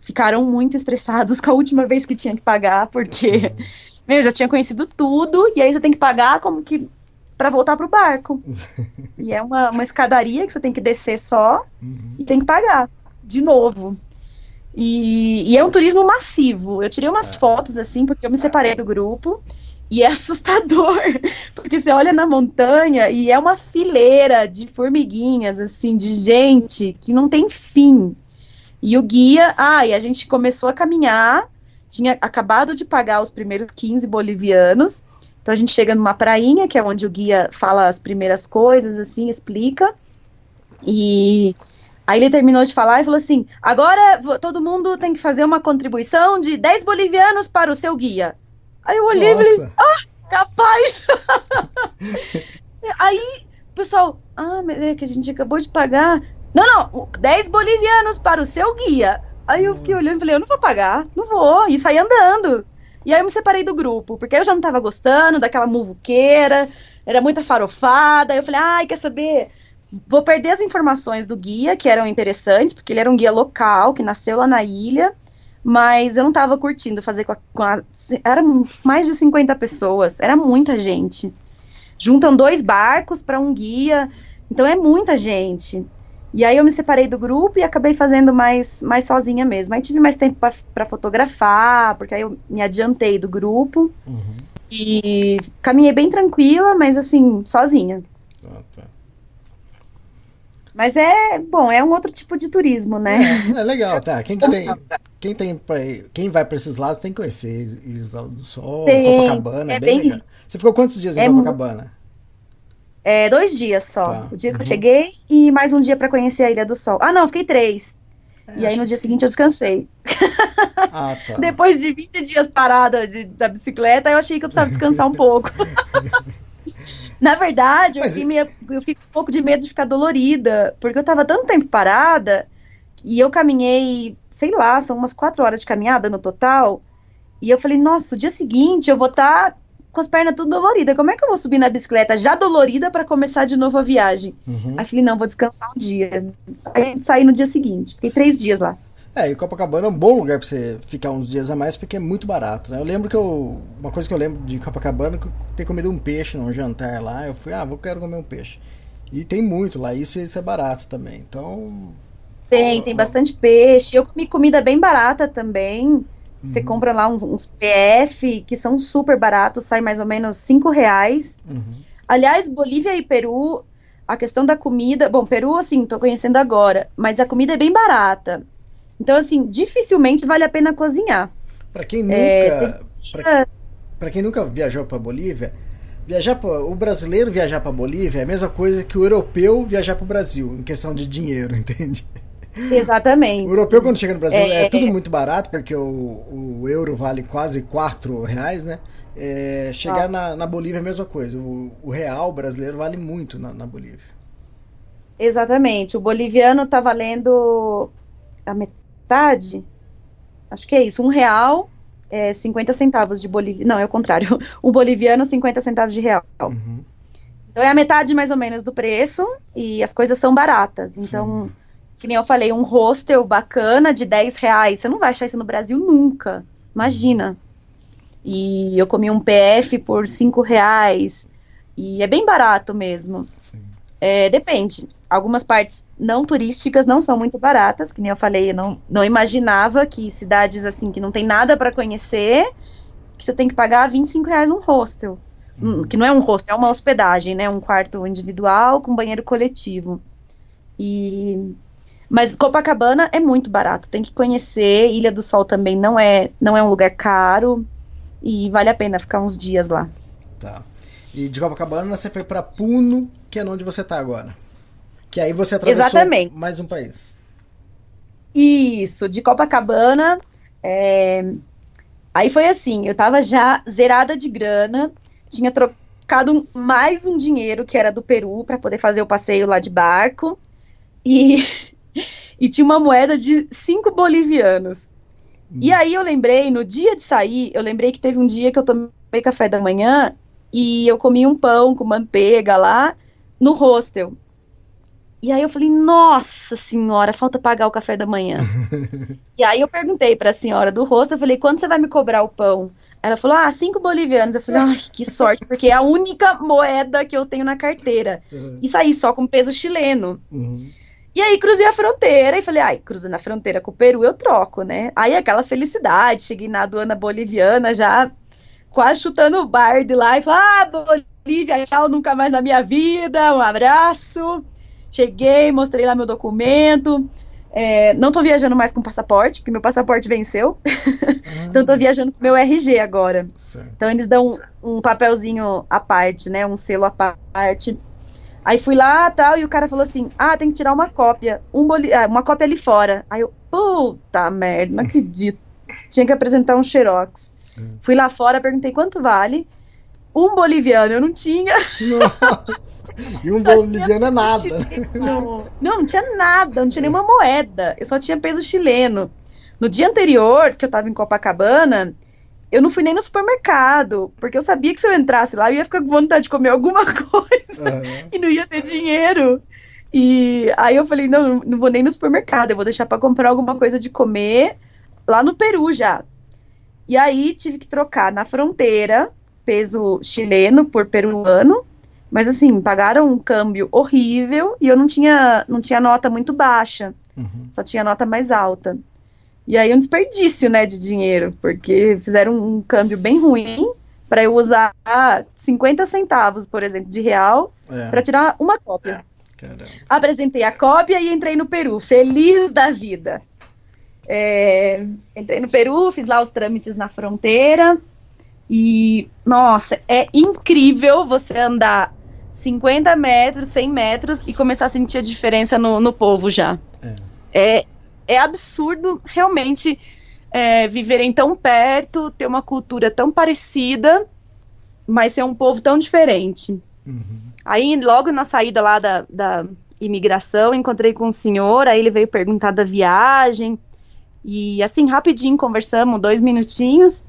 ficaram muito estressados com a última vez que tinha que pagar, porque meu, eu já tinha conhecido tudo, e aí você tem que pagar como que para voltar pro barco. e é uma, uma escadaria que você tem que descer só e tem que pagar de novo. E, e é um turismo massivo. Eu tirei umas fotos assim, porque eu me separei do grupo. E é assustador, porque você olha na montanha e é uma fileira de formiguinhas, assim, de gente que não tem fim. E o guia, ah, e a gente começou a caminhar, tinha acabado de pagar os primeiros 15 bolivianos, então a gente chega numa prainha, que é onde o guia fala as primeiras coisas, assim, explica, e aí ele terminou de falar e falou assim, agora todo mundo tem que fazer uma contribuição de 10 bolivianos para o seu guia. Aí eu olhei e falei, Nossa. capaz! Aí o pessoal, ah, mas é que a gente acabou de pagar. Não, não, 10 bolivianos para o seu guia. Aí eu fiquei olhando e falei, eu não vou pagar, não vou. E saí andando. E aí eu me separei do grupo, porque eu já não tava gostando daquela muvuqueira, era muita farofada. Aí eu falei, ai, quer saber? Vou perder as informações do guia, que eram interessantes, porque ele era um guia local, que nasceu lá na ilha, mas eu não tava curtindo fazer com a. Com a eram mais de 50 pessoas, era muita gente. Juntam dois barcos para um guia, então é muita gente. E aí eu me separei do grupo e acabei fazendo mais, mais sozinha mesmo. Aí tive mais tempo para fotografar, porque aí eu me adiantei do grupo. Uhum. E caminhei bem tranquila, mas assim, sozinha. Ah, tá. Mas é, bom, é um outro tipo de turismo, né? É legal, tá. Quem que tem, quem tem pra, quem vai pra esses lados tem que conhecer Isla do Sol, Tem, Copacabana, é, é bem bem- legal. Você ficou quantos dias em é Copacabana? É dois dias só. Tá, O dia que uhum. eu cheguei e mais um dia para conhecer a Ilha do Sol. Ah, não, fiquei três. É, e aí no dia seguinte eu descansei. Ah, tá. Depois de 20 dias parada de- da bicicleta, eu achei que eu precisava descansar um pouco. Na verdade, eu, Mas fiquei meio- eu fico um pouco de medo de ficar dolorida, porque eu tava tanto tempo parada e eu caminhei, sei lá, são umas quatro horas de caminhada no total. E eu falei, nossa, o dia seguinte eu vou estar com as pernas tudo doloridas. Como é que eu vou subir na bicicleta já dolorida para começar de novo a viagem? Uhum. Aí falei, não, vou descansar um dia. Aí a gente saiu no dia seguinte. Fiquei três dias lá. É, e Copacabana é um bom lugar pra você ficar uns dias a mais porque é muito barato, né? Eu lembro que eu. Uma coisa que eu lembro de Copacabana é que eu ter comido um peixe num jantar lá. Eu fui, ah, vou quero comer um peixe. E tem muito lá, isso, isso é barato também. Então. Tem, tem bastante peixe. Eu comi comida bem barata também. Você compra lá uns, uns PF que são super baratos, sai mais ou menos cinco reais. Uhum. Aliás, Bolívia e Peru, a questão da comida. Bom, Peru, assim, tô conhecendo agora, mas a comida é bem barata. Então, assim, dificilmente vale a pena cozinhar. Pra quem nunca. É, pra quem nunca viajou pra Bolívia, viajar pra, o brasileiro viajar pra Bolívia é a mesma coisa que o europeu viajar pro Brasil, em questão de dinheiro, entende? O Exatamente. europeu, quando chega no Brasil, é, É. tudo muito barato, porque o, o euro vale quase 4 reais, né? É, chegar Ah. na, na Bolívia é a mesma coisa. O, o real brasileiro vale muito na, na Bolívia. Exatamente. O boliviano tá valendo a metade. Acho que é isso. Um real, é 50 centavos de Bolívia. Não, é o contrário. Um boliviano, 50 centavos de real. Uhum. Então é a metade mais ou menos do preço e as coisas são baratas. Então, que nem eu falei, um hostel bacana de 10 reais. Você não vai achar isso no Brasil nunca. Imagina. E eu comi um PF por 5 reais. E é bem barato mesmo. Sim. É, depende. Algumas partes não turísticas não são muito baratas, que nem eu falei, eu não, não imaginava que cidades assim que não tem nada para conhecer, que você tem que pagar 25 reais um hostel. Hum, que não é um hostel, é uma hospedagem, né? Um quarto individual com banheiro coletivo. E mas Copacabana é muito barato, tem que conhecer. Ilha do Sol também não é não é um lugar caro e vale a pena ficar uns dias lá. Tá. E de Copacabana você foi pra Puno, que é onde você tá agora. Que aí você atravessou Exatamente. mais um país. Isso, de Copacabana. é, Aí foi assim, eu tava já zerada de grana, tinha trocado mais um dinheiro que era do Peru para poder fazer o passeio lá de barco e, e tinha uma moeda de 5 bolivianos. E aí eu lembrei, no dia de sair, eu lembrei que teve um dia que eu tomei café da manhã e eu comi um pão com manteiga lá no hostel. E aí eu falei, nossa senhora, falta pagar o café da manhã. e aí eu perguntei pra senhora do hostel, eu falei, quando você vai me cobrar o pão? Ela falou, ah, cinco bolivianos. Eu falei, ai, que sorte, porque é a única moeda que eu tenho na carteira. Uhum. E saí só com peso chileno. Uhum. E aí cruzei a fronteira e falei, ai, cruzando a fronteira com o Peru, eu troco, né? Aí aquela felicidade, cheguei na aduana boliviana já quase chutando o bar de lá e falei, ah, Bolívia, tchau, nunca mais na minha vida, um abraço. Cheguei, mostrei lá meu documento. É, não tô viajando mais com passaporte, porque meu passaporte venceu. então tô viajando com meu RG agora. Certo. Então eles dão um, um papelzinho à parte, né? Um selo à parte. Aí fui lá tal, e o cara falou assim: Ah, tem que tirar uma cópia. Um boli ah, uma cópia ali fora. Aí eu, puta merda, não acredito. Tinha que apresentar um Xerox. Fui lá fora, perguntei quanto vale. Um boliviano, eu não tinha. Nossa. E um boliviano é nada. Não, não tinha nada, não tinha nenhuma moeda. Eu só tinha peso chileno. No dia anterior, que eu tava em Copacabana, eu não fui nem no supermercado, porque eu sabia que se eu entrasse lá, eu ia ficar com vontade de comer alguma coisa Aham. e não ia ter dinheiro. E aí eu falei, não, não vou nem no supermercado, eu vou deixar para comprar alguma coisa de comer lá no Peru já. E aí tive que trocar na fronteira, peso chileno por peruano, mas assim, pagaram um câmbio horrível e eu não tinha, não tinha nota muito baixa, Uhum. só tinha nota mais alta. E aí um desperdício, né, de dinheiro, porque fizeram um câmbio bem ruim para eu usar 50 centavos, por exemplo, de real É, para tirar uma cópia. caramba. Apresentei a cópia e entrei no Peru, feliz da vida. É, entrei no Peru, fiz lá os trâmites na fronteira e, nossa, é incrível você andar 50 metros, 100 metros e começar a sentir a diferença no, no povo já. É, é absurdo realmente é, viverem tão perto, ter uma cultura tão parecida, mas ser um povo tão diferente. Uhum. Aí, logo na saída lá da, da imigração, encontrei com um senhor, aí ele veio perguntar da viagem, e assim, rapidinho conversamos, dois minutinhos,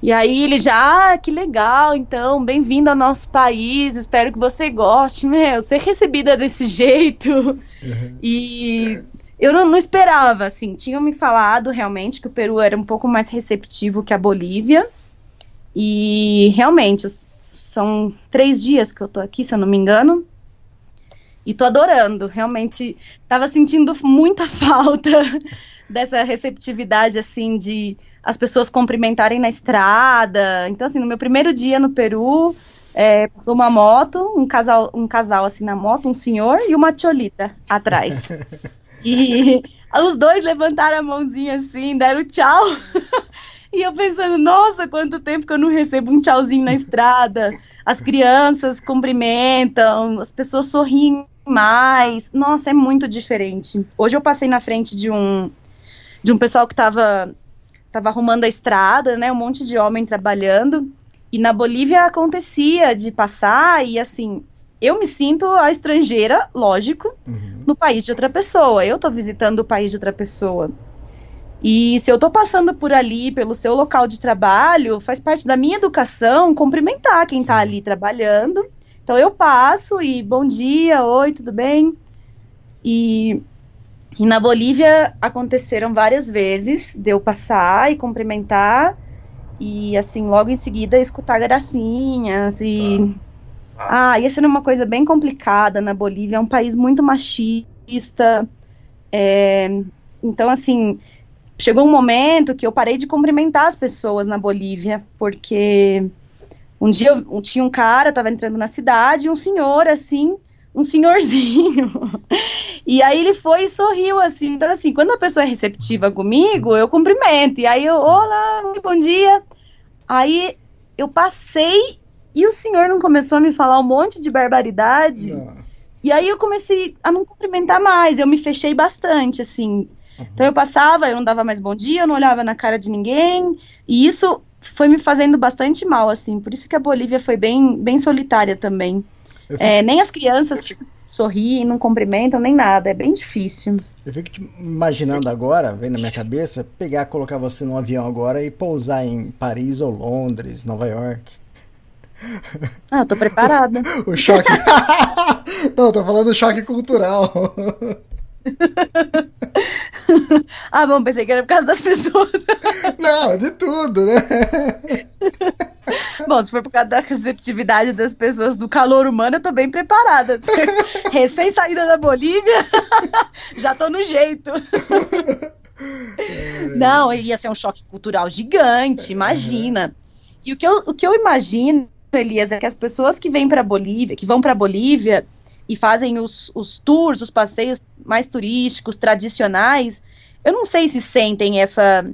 E aí ele já, ah, que legal, então, bem-vindo ao nosso país, espero que você goste. Meu, ser recebida desse jeito. Uhum. E eu não, não, esperava, assim, tinham me falado realmente que o Peru era um pouco mais receptivo que a Bolívia. E realmente, são três dias que eu tô aqui, se eu não me engano. E tô adorando, realmente tava sentindo muita falta dessa receptividade, assim, de as pessoas cumprimentarem na estrada. Então, assim, no meu primeiro dia no Peru, é, passou uma moto, um casal, um casal assim na moto, um senhor e uma tcholita atrás. e os dois levantaram a mãozinha assim, deram tchau. e eu pensando, nossa, quanto tempo que eu não recebo um tchauzinho na estrada. As crianças cumprimentam, as pessoas sorriem mais. Nossa, é muito diferente. Hoje eu passei na frente de um de um pessoal que estava tava arrumando a estrada, né? Um monte de homem trabalhando. E na Bolívia acontecia de passar e assim, eu me sinto a estrangeira, lógico, uhum. no país de outra pessoa. Eu tô visitando o país de outra pessoa. E se eu tô passando por ali, pelo seu local de trabalho, faz parte da minha educação cumprimentar quem tá Sim. tá ali trabalhando. Então eu passo e bom dia, oi, tudo bem? E e na Bolívia aconteceram várias vezes de eu passar e cumprimentar e assim logo em seguida escutar gracinhas e ah, ah ia ser uma coisa bem complicada na Bolívia, é um país muito machista. É, então assim, chegou um momento que eu parei de cumprimentar as pessoas na Bolívia, porque um dia eu, tinha um cara, tava entrando na cidade, um senhor assim, um senhorzinho. E aí ele foi e sorriu, assim. Então, assim, quando a pessoa é receptiva comigo, eu cumprimento. E aí eu, olá, bom dia. Aí eu passei e o senhor não começou a me falar um monte de barbaridade. Nossa. E aí eu comecei a não cumprimentar mais. Eu me fechei bastante, assim. Uhum. Então eu passava, eu não dava mais bom dia, eu não olhava na cara de ninguém. E isso foi me fazendo bastante mal, assim. Por isso que a Bolívia foi bem, bem solitária também. É, nem as crianças sorriem, não cumprimentam, nem nada. É bem difícil. Eu fico imaginando agora, vem na minha cabeça, pegar, colocar você num avião agora e pousar em Paris ou Londres, Nova York. Ah, eu tô preparada. o choque. não, tô falando do choque cultural. ah, bom, pensei que era por causa das pessoas. Não, de tudo, né? Bom, se for por causa da receptividade das pessoas, do calor humano, eu tô bem preparada. Recém saída da Bolívia, já tô no jeito. Não, ia ser um choque cultural gigante, imagina. E o que eu, o que eu imagino, Elias, é que as pessoas que vêm para Bolívia, que vão para Bolívia e fazem os, os tours, os passeios mais turísticos, tradicionais, eu não sei se sentem essa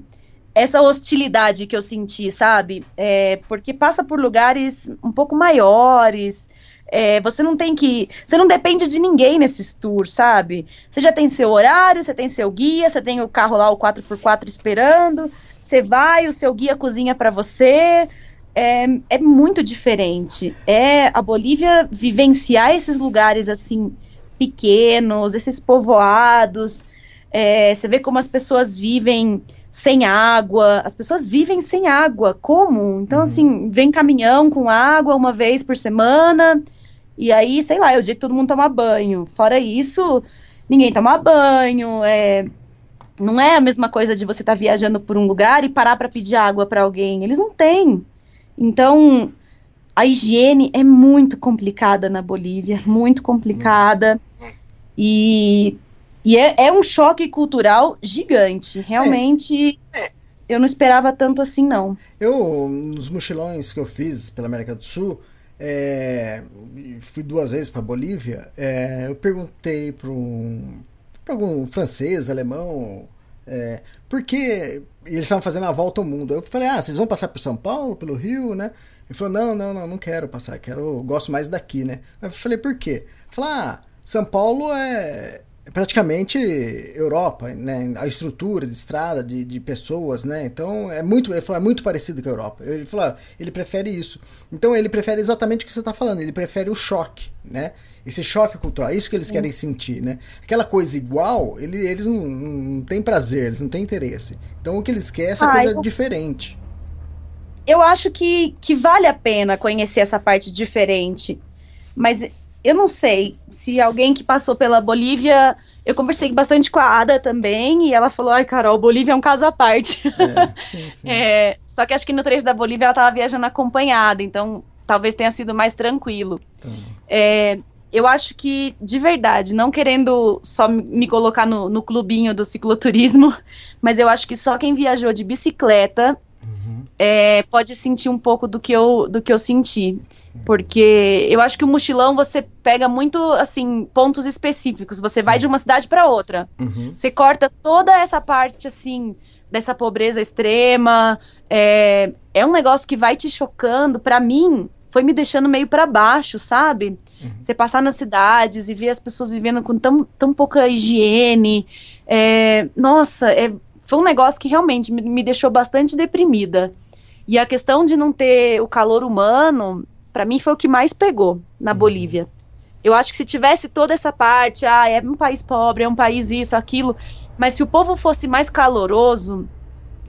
essa hostilidade que eu senti, sabe? É, porque passa por lugares um pouco maiores. É, você não tem que. Você não depende de ninguém nesses tours, sabe? Você já tem seu horário, você tem seu guia, você tem o carro lá, o 4x4 esperando. Você vai, o seu guia cozinha para você. É, é muito diferente. É a Bolívia vivenciar esses lugares assim pequenos, esses povoados. É, você vê como as pessoas vivem sem água, as pessoas vivem sem água. Como? Então, uhum. assim, vem caminhão com água uma vez por semana, e aí, sei lá, é o dia que todo mundo toma banho. Fora isso, ninguém toma banho, é. Não é a mesma coisa de você estar tá viajando por um lugar e parar para pedir água para alguém. Eles não têm. Então, a higiene é muito complicada na Bolívia, muito complicada. E e é, é um choque cultural gigante. Realmente, é. eu não esperava tanto assim, não. Eu, nos mochilões que eu fiz pela América do Sul, é, fui duas vezes para Bolívia, é, eu perguntei para um, algum francês, alemão, é, por que eles estavam fazendo a volta ao mundo. Eu falei, ah, vocês vão passar por São Paulo, pelo Rio, né? Ele falou, não, não, não, não quero passar, quero, gosto mais daqui, né? Eu falei, por quê? Falei, ah, São Paulo é praticamente Europa, né? A estrutura de estrada, de, de pessoas, né? Então é muito, ele falou, é muito parecido com a Europa. Ele falou, ele prefere isso. Então ele prefere exatamente o que você está falando. Ele prefere o choque, né? Esse choque cultural, é isso que eles querem sentir, né? Aquela coisa igual, ele, eles não, não têm prazer, eles não têm interesse. Então o que eles querem é essa ah, coisa eu... diferente. eu acho que, que vale a pena conhecer essa parte diferente. Mas eu não sei se alguém que passou pela Bolívia. Eu conversei bastante com a Ada também, e ela falou: ai, Carol, Bolívia é um caso à parte. É, sim, sim. é, só que acho que no trecho da Bolívia ela estava viajando acompanhada, então talvez tenha sido mais tranquilo. Tá. É, eu acho que, de verdade, não querendo só me colocar no, no clubinho do cicloturismo, mas eu acho que só quem viajou de bicicleta uhum. é, pode sentir um pouco do que eu, do que eu senti. Sim. Porque eu acho que o mochilão você pega muito, assim, pontos específicos. Você Sim. vai de uma cidade para outra. Uhum. Você corta toda essa parte, assim, dessa pobreza extrema. É, é um negócio que vai te chocando. Para mim, foi me deixando meio para baixo, sabe? Uhum. Você passar nas cidades e ver as pessoas vivendo com tão, tão pouca higiene. É, nossa, é, foi um negócio que realmente me, me deixou bastante deprimida. E a questão de não ter o calor humano, para mim foi o que mais pegou na uhum. Bolívia. Eu acho que se tivesse toda essa parte, ah, é um país pobre, é um país isso, aquilo, mas se o povo fosse mais caloroso,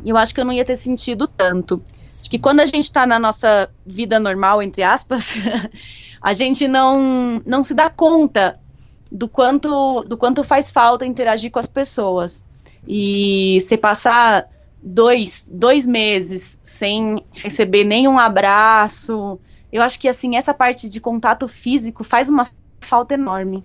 eu acho que eu não ia ter sentido tanto. Acho que quando a gente está na nossa vida normal, entre aspas, a gente não, não se dá conta do quanto, do quanto faz falta interagir com as pessoas. E se passar dois, dois meses sem receber nenhum abraço, eu acho que assim, essa parte de contato físico faz uma falta enorme.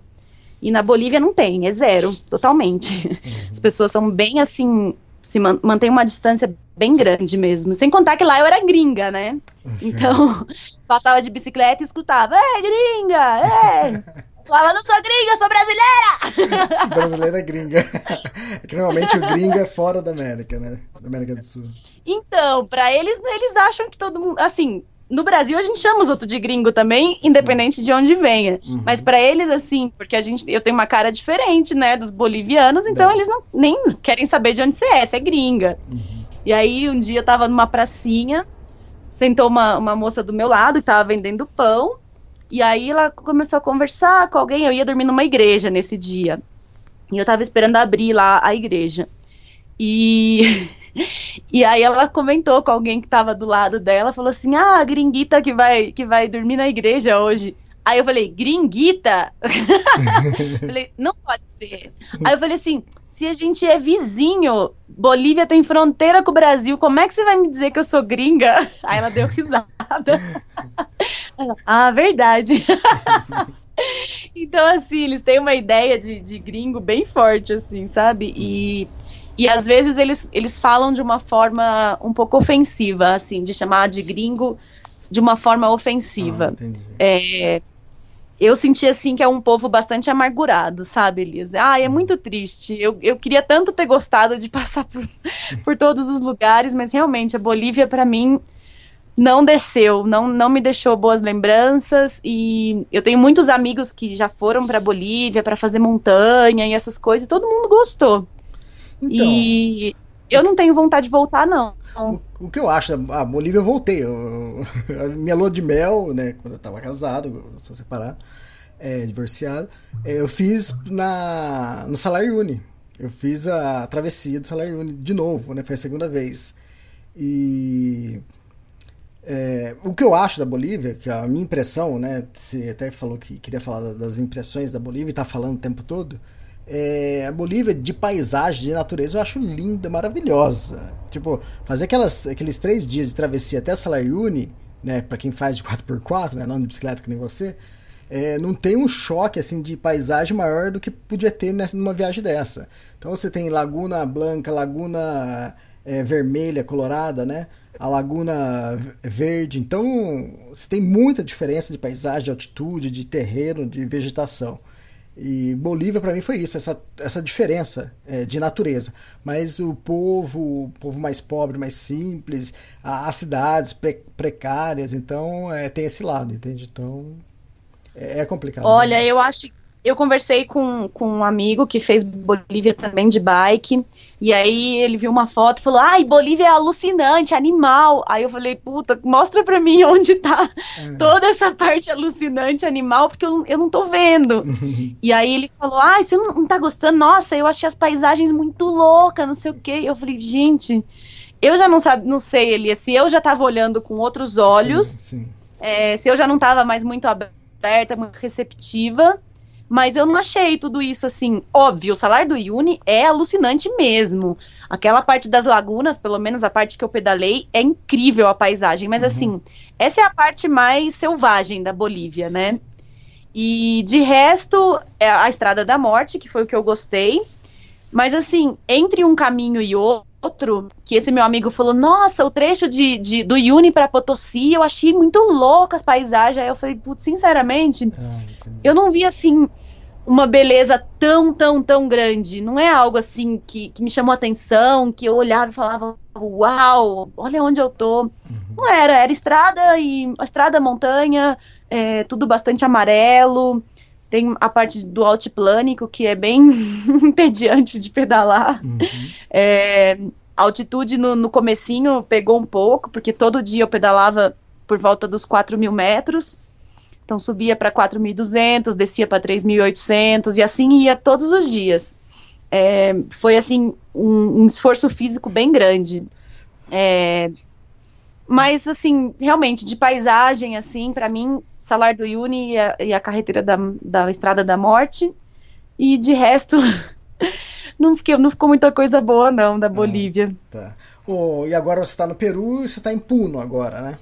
E na Bolívia não tem, é zero, totalmente. Uhum. As pessoas são bem assim, se man mantém uma distância bem grande mesmo. Sem contar que lá eu era gringa, né? Uhum. Então, passava de bicicleta e escutava, é gringa, é. Falava, não sou gringa, sou brasileira! Brasileira é gringa. É que normalmente o gringa é fora da América, né? Da América do Sul. Então, para eles, eles acham que todo mundo. Assim, no Brasil a gente chama os outros de gringo também, independente Sim. de onde venha. Uhum. Mas para eles, assim, porque a gente, eu tenho uma cara diferente, né, dos bolivianos, então eles não, nem querem saber de onde você é, você é gringa. Uhum. E aí, um dia eu tava numa pracinha, sentou uma, uma moça do meu lado que tava vendendo pão, e aí ela começou a conversar com alguém, eu ia dormir numa igreja nesse dia. E eu tava esperando abrir lá a igreja. E E aí ela comentou com alguém que tava do lado dela, falou assim: "Ah, a gringuita que vai que vai dormir na igreja hoje". Aí eu falei: "Gringuita?". falei: "Não pode ser". Aí eu falei assim: "Se a gente é vizinho, Bolívia tem fronteira com o Brasil, como é que você vai me dizer que eu sou gringa?". Aí ela deu risada. Ah, verdade. então, assim, eles têm uma ideia de, de gringo bem forte, assim, sabe? E e às vezes eles, eles falam de uma forma um pouco ofensiva, assim, de chamar de gringo de uma forma ofensiva. Ah, é, eu senti assim que é um povo bastante amargurado, sabe, Elisa? Ah, é hum. muito triste. Eu, eu queria tanto ter gostado de passar por, por todos os lugares, mas realmente a Bolívia, para mim, não desceu, não, não me deixou boas lembranças. E eu tenho muitos amigos que já foram para Bolívia para fazer montanha e essas coisas, e todo mundo gostou. Então, e eu não tenho vontade de voltar, não. O, o que eu acho, a Bolívia eu voltei. Eu, a minha lua de mel, né, quando eu tava casado, sou separado, é, divorciado, é, eu fiz na, no Salayuni. Eu fiz a travessia do Salayuni de novo, né, foi a segunda vez. E é, o que eu acho da Bolívia, que a minha impressão, né, você até falou que queria falar das impressões da Bolívia e tá falando o tempo todo, é, a Bolívia de paisagem, de natureza, eu acho linda, maravilhosa. Tipo, fazer aquelas, aqueles três dias de travessia até Salayuni, né, para quem faz de 4x4, né, não de bicicleta que nem você, é, não tem um choque assim de paisagem maior do que podia ter nessa, numa viagem dessa. Então você tem Laguna Blanca, Laguna é, Vermelha, Colorada, né? A Laguna Verde. Então você tem muita diferença de paisagem, de altitude, de terreno, de vegetação. E Bolívia para mim foi isso, essa, essa diferença é, de natureza. Mas o povo, o povo mais pobre, mais simples, as cidades pre, precárias, então é, tem esse lado, entende? Então é, é complicado. Olha, né? eu acho eu conversei com, com um amigo que fez Bolívia também de bike. E aí ele viu uma foto e falou: Ai, Bolívia é alucinante, animal. Aí eu falei: Puta, mostra pra mim onde tá é. toda essa parte alucinante, animal, porque eu, eu não tô vendo. e aí ele falou: Ai, você não, não tá gostando? Nossa, eu achei as paisagens muito loucas, não sei o quê. Eu falei: Gente, eu já não, sabe, não sei, Elias, se eu já estava olhando com outros olhos, Sim, sim. é, se eu já não estava mais muito aberta, muito receptiva, mas eu não achei tudo isso assim. Óbvio, o salário do Uni é alucinante mesmo. Aquela parte das lagunas, pelo menos a parte que eu pedalei, é incrível a paisagem, mas assim, essa é a parte mais selvagem da Bolívia, né? E de resto, é a Estrada da Morte, que foi o que eu gostei. Mas assim, entre um caminho e outro, que esse meu amigo falou, nossa, o trecho de, de- do Yuni para Potosí, eu achei muito louco as paisagens. Aí eu falei, putz, sinceramente, Ah, eu não vi assim uma beleza tão, tão, tão grande. Não é algo assim que, que me chamou a atenção, que eu olhava e falava, uau, olha onde eu tô. Não era, era estrada e estrada, montanha, é, tudo bastante amarelo. Tem a parte do altiplânico, que é bem entediante de pedalar. Uhum. É, a altitude no, no comecinho pegou um pouco, porque todo dia eu pedalava por volta dos 4 mil metros. Então subia para 4.200, descia para 3.800 e assim ia todos os dias. É, foi assim um, um esforço físico bem grande. É, mas assim, realmente de paisagem assim, para mim, Salar do Uyuni e a, e a carreteira da, da Estrada da Morte. E de resto, não, fiquei, não ficou muita coisa boa não da Bolívia. Tá. Ô, e agora você tá no Peru e você tá em Puno agora, né?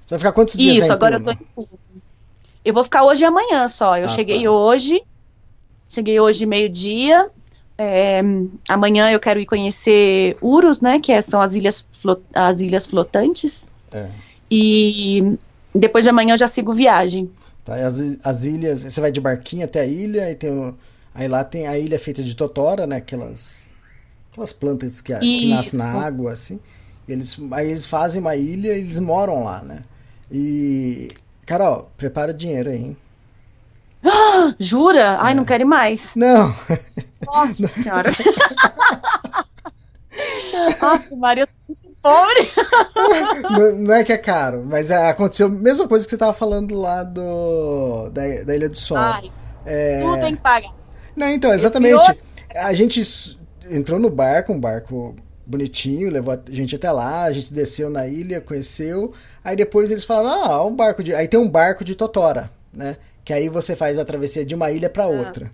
Você vai ficar quantos dias Isso, em agora eu Puno? tô em Puno. Eu vou ficar hoje e amanhã só. Eu Ah, cheguei tá. hoje. Cheguei hoje meio-dia. É, amanhã eu quero ir conhecer Urus, né? Que é- são as ilhas, flo- as ilhas flotantes. É. E depois de amanhã eu já sigo viagem. Tá, as, as ilhas, você vai de barquinho até a ilha e tem o, aí lá tem a ilha feita de totora, né? Aquelas aquelas plantas que, que nascem na água assim. Eles, aí eles fazem uma ilha e eles moram lá, né? E Carol, prepara o dinheiro aí, hein? Jura? Ai, É. não quero ir mais. Não, Nossa senhora. Nossa, Maria, eu tô muito pobre. não, não é que é caro, mas é, aconteceu a mesma coisa que você tava falando lá do da, da Ilha do Sol. Ai, É, tudo tem que pagar. Não, então, exatamente. A gente entrou no barco, um barco bonitinho, levou a gente até lá, a gente desceu na ilha, conheceu. Aí depois eles falaram: ah, um barco de. Aí tem um barco de Totora, né? Que aí você faz a travessia de uma ilha pra outra.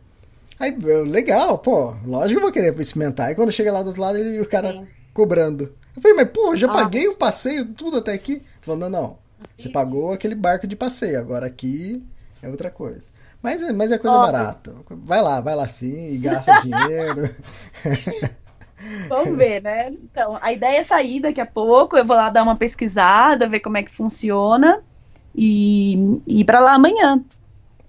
Aí, eu, legal, pô, lógico que eu vou querer experimentar. E quando chega lá do outro lado, ele, o cara Sim. cobrando. Eu falei, mas pô, já Ah. paguei o passeio, tudo até aqui. Falou, não, não. Você pagou aquele barco de passeio, agora aqui é outra coisa. Mas, é- mas é coisa barata. Vai lá, vai lá sim gasta dinheiro. Vamos ver, né? Então, a ideia é sair daqui a pouco. Eu vou lá dar uma pesquisada, ver como é que funciona e, e ir pra lá amanhã.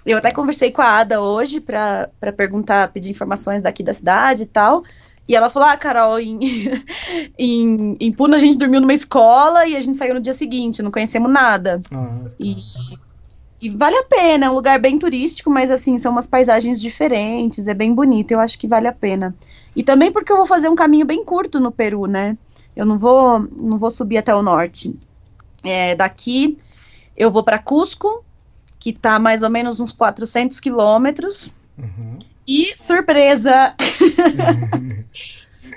Eu até conversei com a Ada hoje pra pra perguntar, pedir informações daqui da cidade e tal. E ela falou: Ah, Carol, em, em, em Puno a gente dormiu numa escola e a gente saiu no dia seguinte, não conhecemos nada. Ah, tá. E, e vale a pena, é um lugar bem turístico, mas assim, são umas paisagens diferentes, é bem bonito, eu acho que vale a pena. E também porque eu vou fazer um caminho bem curto no Peru, né? Eu não vou, não vou subir até o norte. É, daqui eu vou para Cusco, que tá mais ou menos uns 400 quilômetros. Uhum. E surpresa!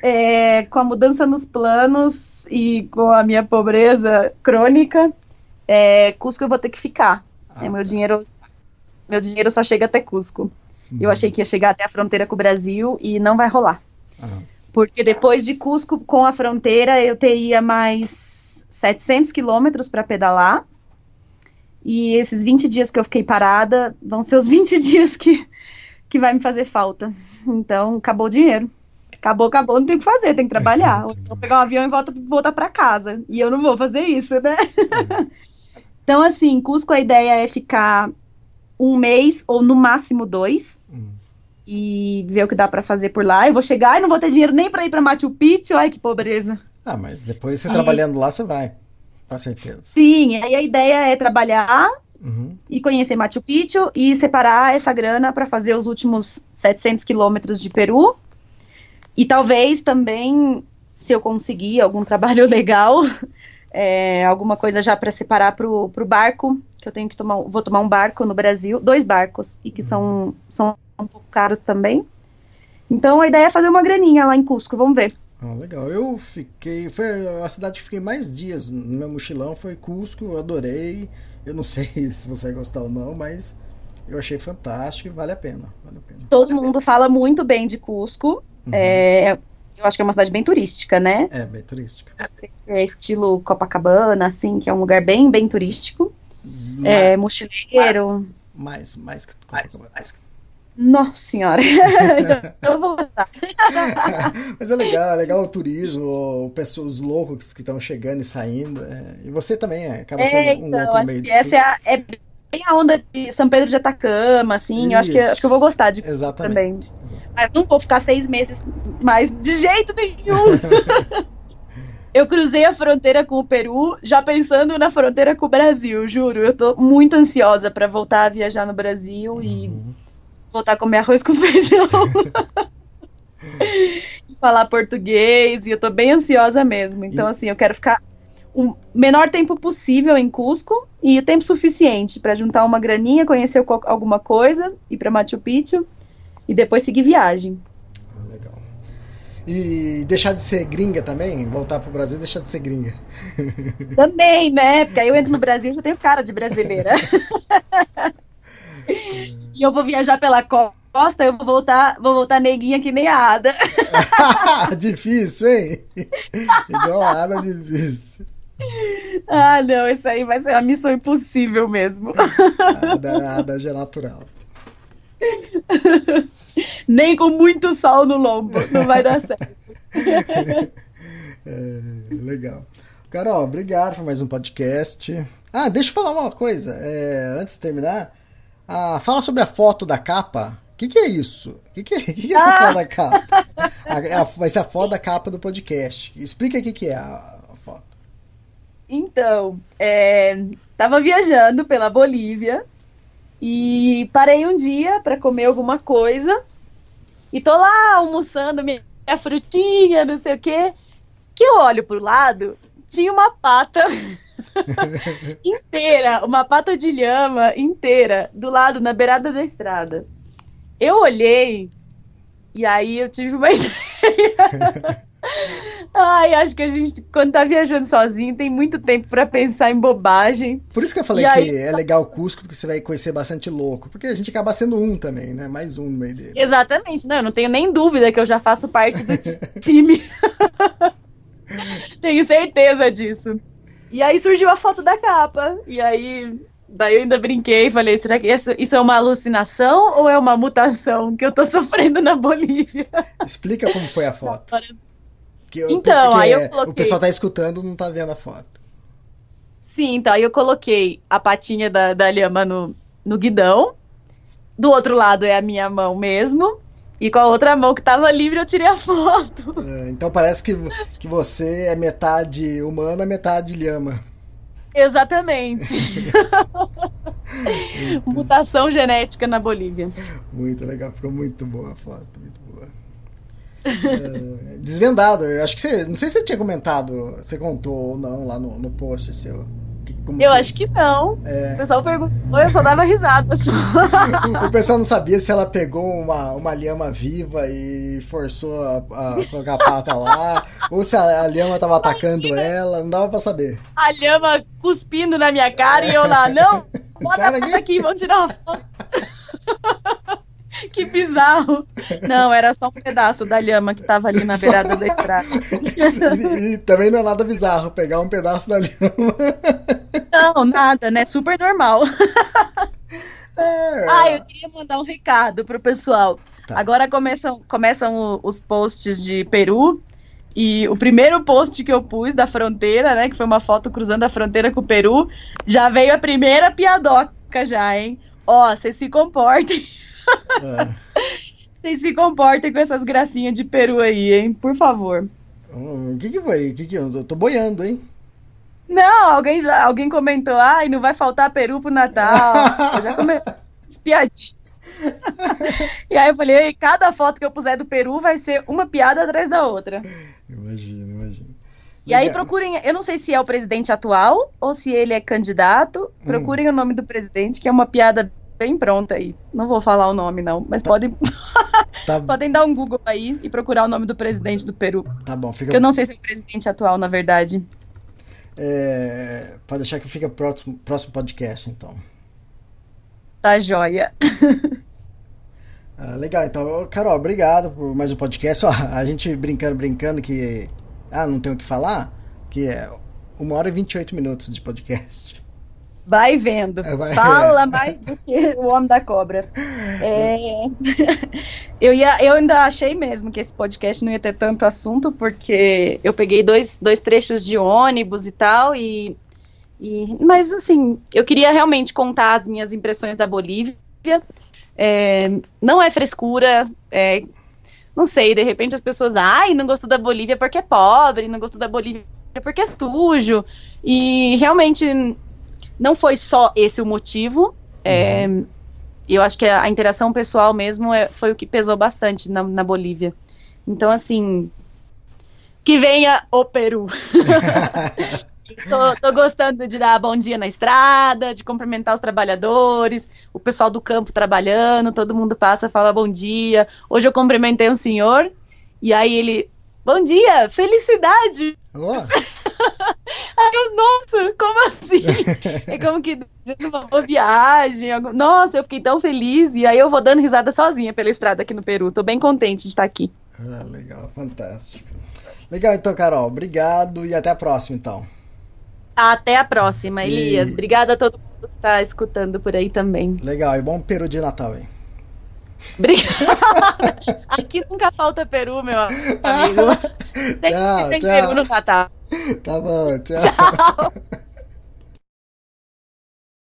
É, com a mudança nos planos e com a minha pobreza crônica, é, Cusco eu vou ter que ficar. Ah, É, meu dinheiro, meu dinheiro só chega até Cusco. Eu Uhum. achei que ia chegar até a fronteira com o Brasil e não vai rolar. Ah, Porque depois de Cusco com a fronteira eu teria mais 700 quilômetros para pedalar. E esses 20 dias que eu fiquei parada vão ser os 20 dias que, que vai me fazer falta. Então, acabou o dinheiro. Acabou, acabou, não tem o que fazer, tem que trabalhar. Ou Vou pegar um avião e volta, voltar para casa. E eu não vou fazer isso, né? então, assim, Cusco a ideia é ficar um mês ou no máximo dois hum. e ver o que dá pra fazer por lá. Eu vou chegar e não vou ter dinheiro nem pra ir pra Machu Picchu. Ai, que pobreza. Ah, mas depois você Aí- trabalhando lá, você vai. Com certeza. Sim, aí a ideia é trabalhar Uhum. e conhecer Machu Picchu e separar essa grana pra fazer os últimos 700 quilômetros de Peru. E talvez também, se eu conseguir algum trabalho legal, é, alguma coisa já pra separar pro, pro barco, que eu tenho que tomar, vou tomar um barco no Brasil, dois barcos, e que são, são um pouco caros também. Então a ideia é fazer uma graninha lá em Cusco, vamos ver. Ah, legal. Eu fiquei. Foi a cidade que fiquei mais dias no meu mochilão foi Cusco, eu adorei. Eu não sei se você vai gostar ou não, mas eu achei fantástico e vale a pena. Vale a pena. Todo mundo fala muito bem de Cusco. Uhum. É, eu acho que é uma cidade bem turística, né? É, bem turística. É estilo Copacabana, assim, que é um lugar bem, bem turístico. É, mochileiro. Mais, mais que Copacabana. Nossa senhora. então eu vou gostar. Mas é legal, é legal o turismo, o pessoal, os loucos que estão chegando e saindo. é. E você também é, acaba sendo É, um então, louco acho meio que de essa tudo. é, a, é bem a onda de São Pedro de Atacama, assim. Eu acho que, Isso. acho que eu vou gostar de também. Exatamente. exatamente. Mas não vou ficar seis meses mais de jeito nenhum. eu cruzei a fronteira com o Peru, já pensando na fronteira com o Brasil, juro. Eu tô muito ansiosa pra voltar a viajar no Brasil e voltar a comer arroz com feijão. falar português, e eu tô bem ansiosa mesmo. Então, E- assim, eu quero ficar o menor tempo possível em Cusco e o tempo suficiente pra juntar uma graninha, conhecer co- alguma coisa, ir pra Machu Picchu e depois seguir viagem. Legal. E deixar de ser gringa também? Voltar pro Brasil e deixar de ser gringa. Também, né? Porque aí eu entro no Brasil e já tenho cara de brasileira. e eu vou viajar pela costa, eu vou voltar, vou voltar neguinha que nem a Ada. difícil, hein? Igual a Ada, difícil. Ah, não, isso aí vai ser uma missão impossível mesmo. A Ada, a Ada já é natural. Nem com muito sol no lombo, não vai dar certo. É, legal. Carol, obrigado por mais um podcast. Ah, deixa eu falar uma coisa. é, antes de terminar, ah, fala sobre a foto da capa. O que, que é isso? O que, que, é- que é essa Ah! foto da capa? A- a- vai ser a foto da capa do podcast. Explica o que, que é a. Então, é, tava viajando pela Bolívia e parei um dia para comer alguma coisa e tô lá almoçando minha, frutinha, não sei o quê, que eu olho pro lado, tinha uma pata inteira, uma pata de lhama inteira do lado, na beirada da estrada. Eu olhei e aí eu tive uma ideia. Ai, acho que a gente, quando tá viajando sozinho, tem muito tempo pra pensar em bobagem. Por isso que eu falei E aí- que é legal o Cusco, porque você vai conhecer bastante louco. Porque a gente acaba sendo um também, né? Mais um no meio dele. Exatamente, não, eu não tenho nem dúvida que eu já faço parte do ti- time. tenho certeza disso. E aí surgiu a foto da capa. E aí, daí eu ainda brinquei e falei: será que isso, isso é uma alucinação ou é uma mutação que eu tô sofrendo na Bolívia? Explica como foi a foto. Que eu- Então, porque aí eu o coloquei- pessoal tá escutando não tá vendo a foto. Sim, então aí eu coloquei a patinha da, da lhama no, no guidão. Do outro lado é a minha mão mesmo. E com a outra mão que tava livre eu tirei a foto. É, Então parece que, que você é metade humana, metade lhama. Exatamente. Mutação genética na Bolívia. Muito legal, ficou muito boa a foto, muito boa. É, desvendado, eu acho que você. Não sei se você tinha comentado, você contou ou não lá no, no post seu. como Eu que- acho que não. É. O pessoal perguntou, eu só dava risada. Só. O pessoal não sabia se ela pegou uma, uma lhama viva e forçou a, a colocar a pata lá, ou se a, a lhama tava atacando ela, não dava pra saber. A lhama cuspindo na minha cara e eu lá, não, bota a foto aqui, vamos tirar uma foto. Que bizarro. Não, era só um pedaço da lhama que tava ali na beirada da estrada. E, e também não é nada bizarro pegar um pedaço da lhama. Não, nada, né? Super normal. É, Ah, eu queria mandar um recado pro pessoal. Tá. Agora começam, começam os posts de Peru. E o primeiro post que eu pus da fronteira, né? Que foi uma foto cruzando a fronteira com o Peru, já veio a primeira piadoca já, hein? Ó, vocês se comportem. é. Vocês se comportem com essas gracinhas de Peru aí, hein? Por favor. Hum, O que que foi? O que que eu tô boiando, hein? Não, alguém já, alguém comentou, ai, não vai faltar Peru pro Natal. Eu já comecei as piadinhas. e aí eu falei, "Ei, cada foto que eu puser do Peru vai ser uma piada atrás da outra. Imagino, imagino. E aí procurem, eu não sei se é o presidente atual ou se ele é candidato, procurem o nome do presidente, que é uma piada bem pronta aí. Não vou falar o nome não, mas podem Tá, Podem dar um Google aí e procurar o nome do presidente do Peru. tá bom, fica. Que eu não sei se é o presidente atual, na verdade. é, pode deixar que fica próximo, próximo podcast, então. Tá joia. Ah, legal, então, Carol, obrigado por mais um podcast. Ó, a gente brincando, brincando que. Ah, não tem o que falar? Que é uma hora e 28 minutos de podcast. Vai vendo. É, vai- Fala mais do que o Homem da Cobra. É, Eu, ia, eu ainda achei mesmo que esse podcast não ia ter tanto assunto, porque eu peguei dois, dois trechos de ônibus e tal, e, e. Mas, assim, eu queria realmente contar as minhas impressões da Bolívia. É, não é frescura. é, não sei, de repente as pessoas. Ai, não gostou da Bolívia porque é pobre, não gostou da Bolívia porque é sujo. E realmente não foi só esse o motivo. é, eu acho que a, a interação pessoal mesmo é- foi o que pesou bastante na, na Bolívia. Então, assim, que venha o Peru. tô, tô gostando de dar bom dia na estrada, de cumprimentar os trabalhadores, o pessoal do campo trabalhando, todo mundo passa, fala bom dia. Hoje eu cumprimentei um senhor, e aí ele, bom dia, felicidade! Ó, Aí eu, nossa, como assim? é como que uma boa viagem. algo- Nossa, eu fiquei tão feliz. E aí eu vou dando risada sozinha pela estrada aqui no Peru. Tô bem contente de estar aqui. ah, legal, fantástico. Legal, então, Carol, obrigado e até a próxima, então. Até a próxima, E- Elias. Obrigada a todo mundo que tá escutando por aí também. Legal, e bom Peru de Natal, hein? Obrigada. Aqui nunca falta Peru, meu amigo. Sempre Tchau, tem tchau. Peru no Natal. Tá bom, tchau. Tchau.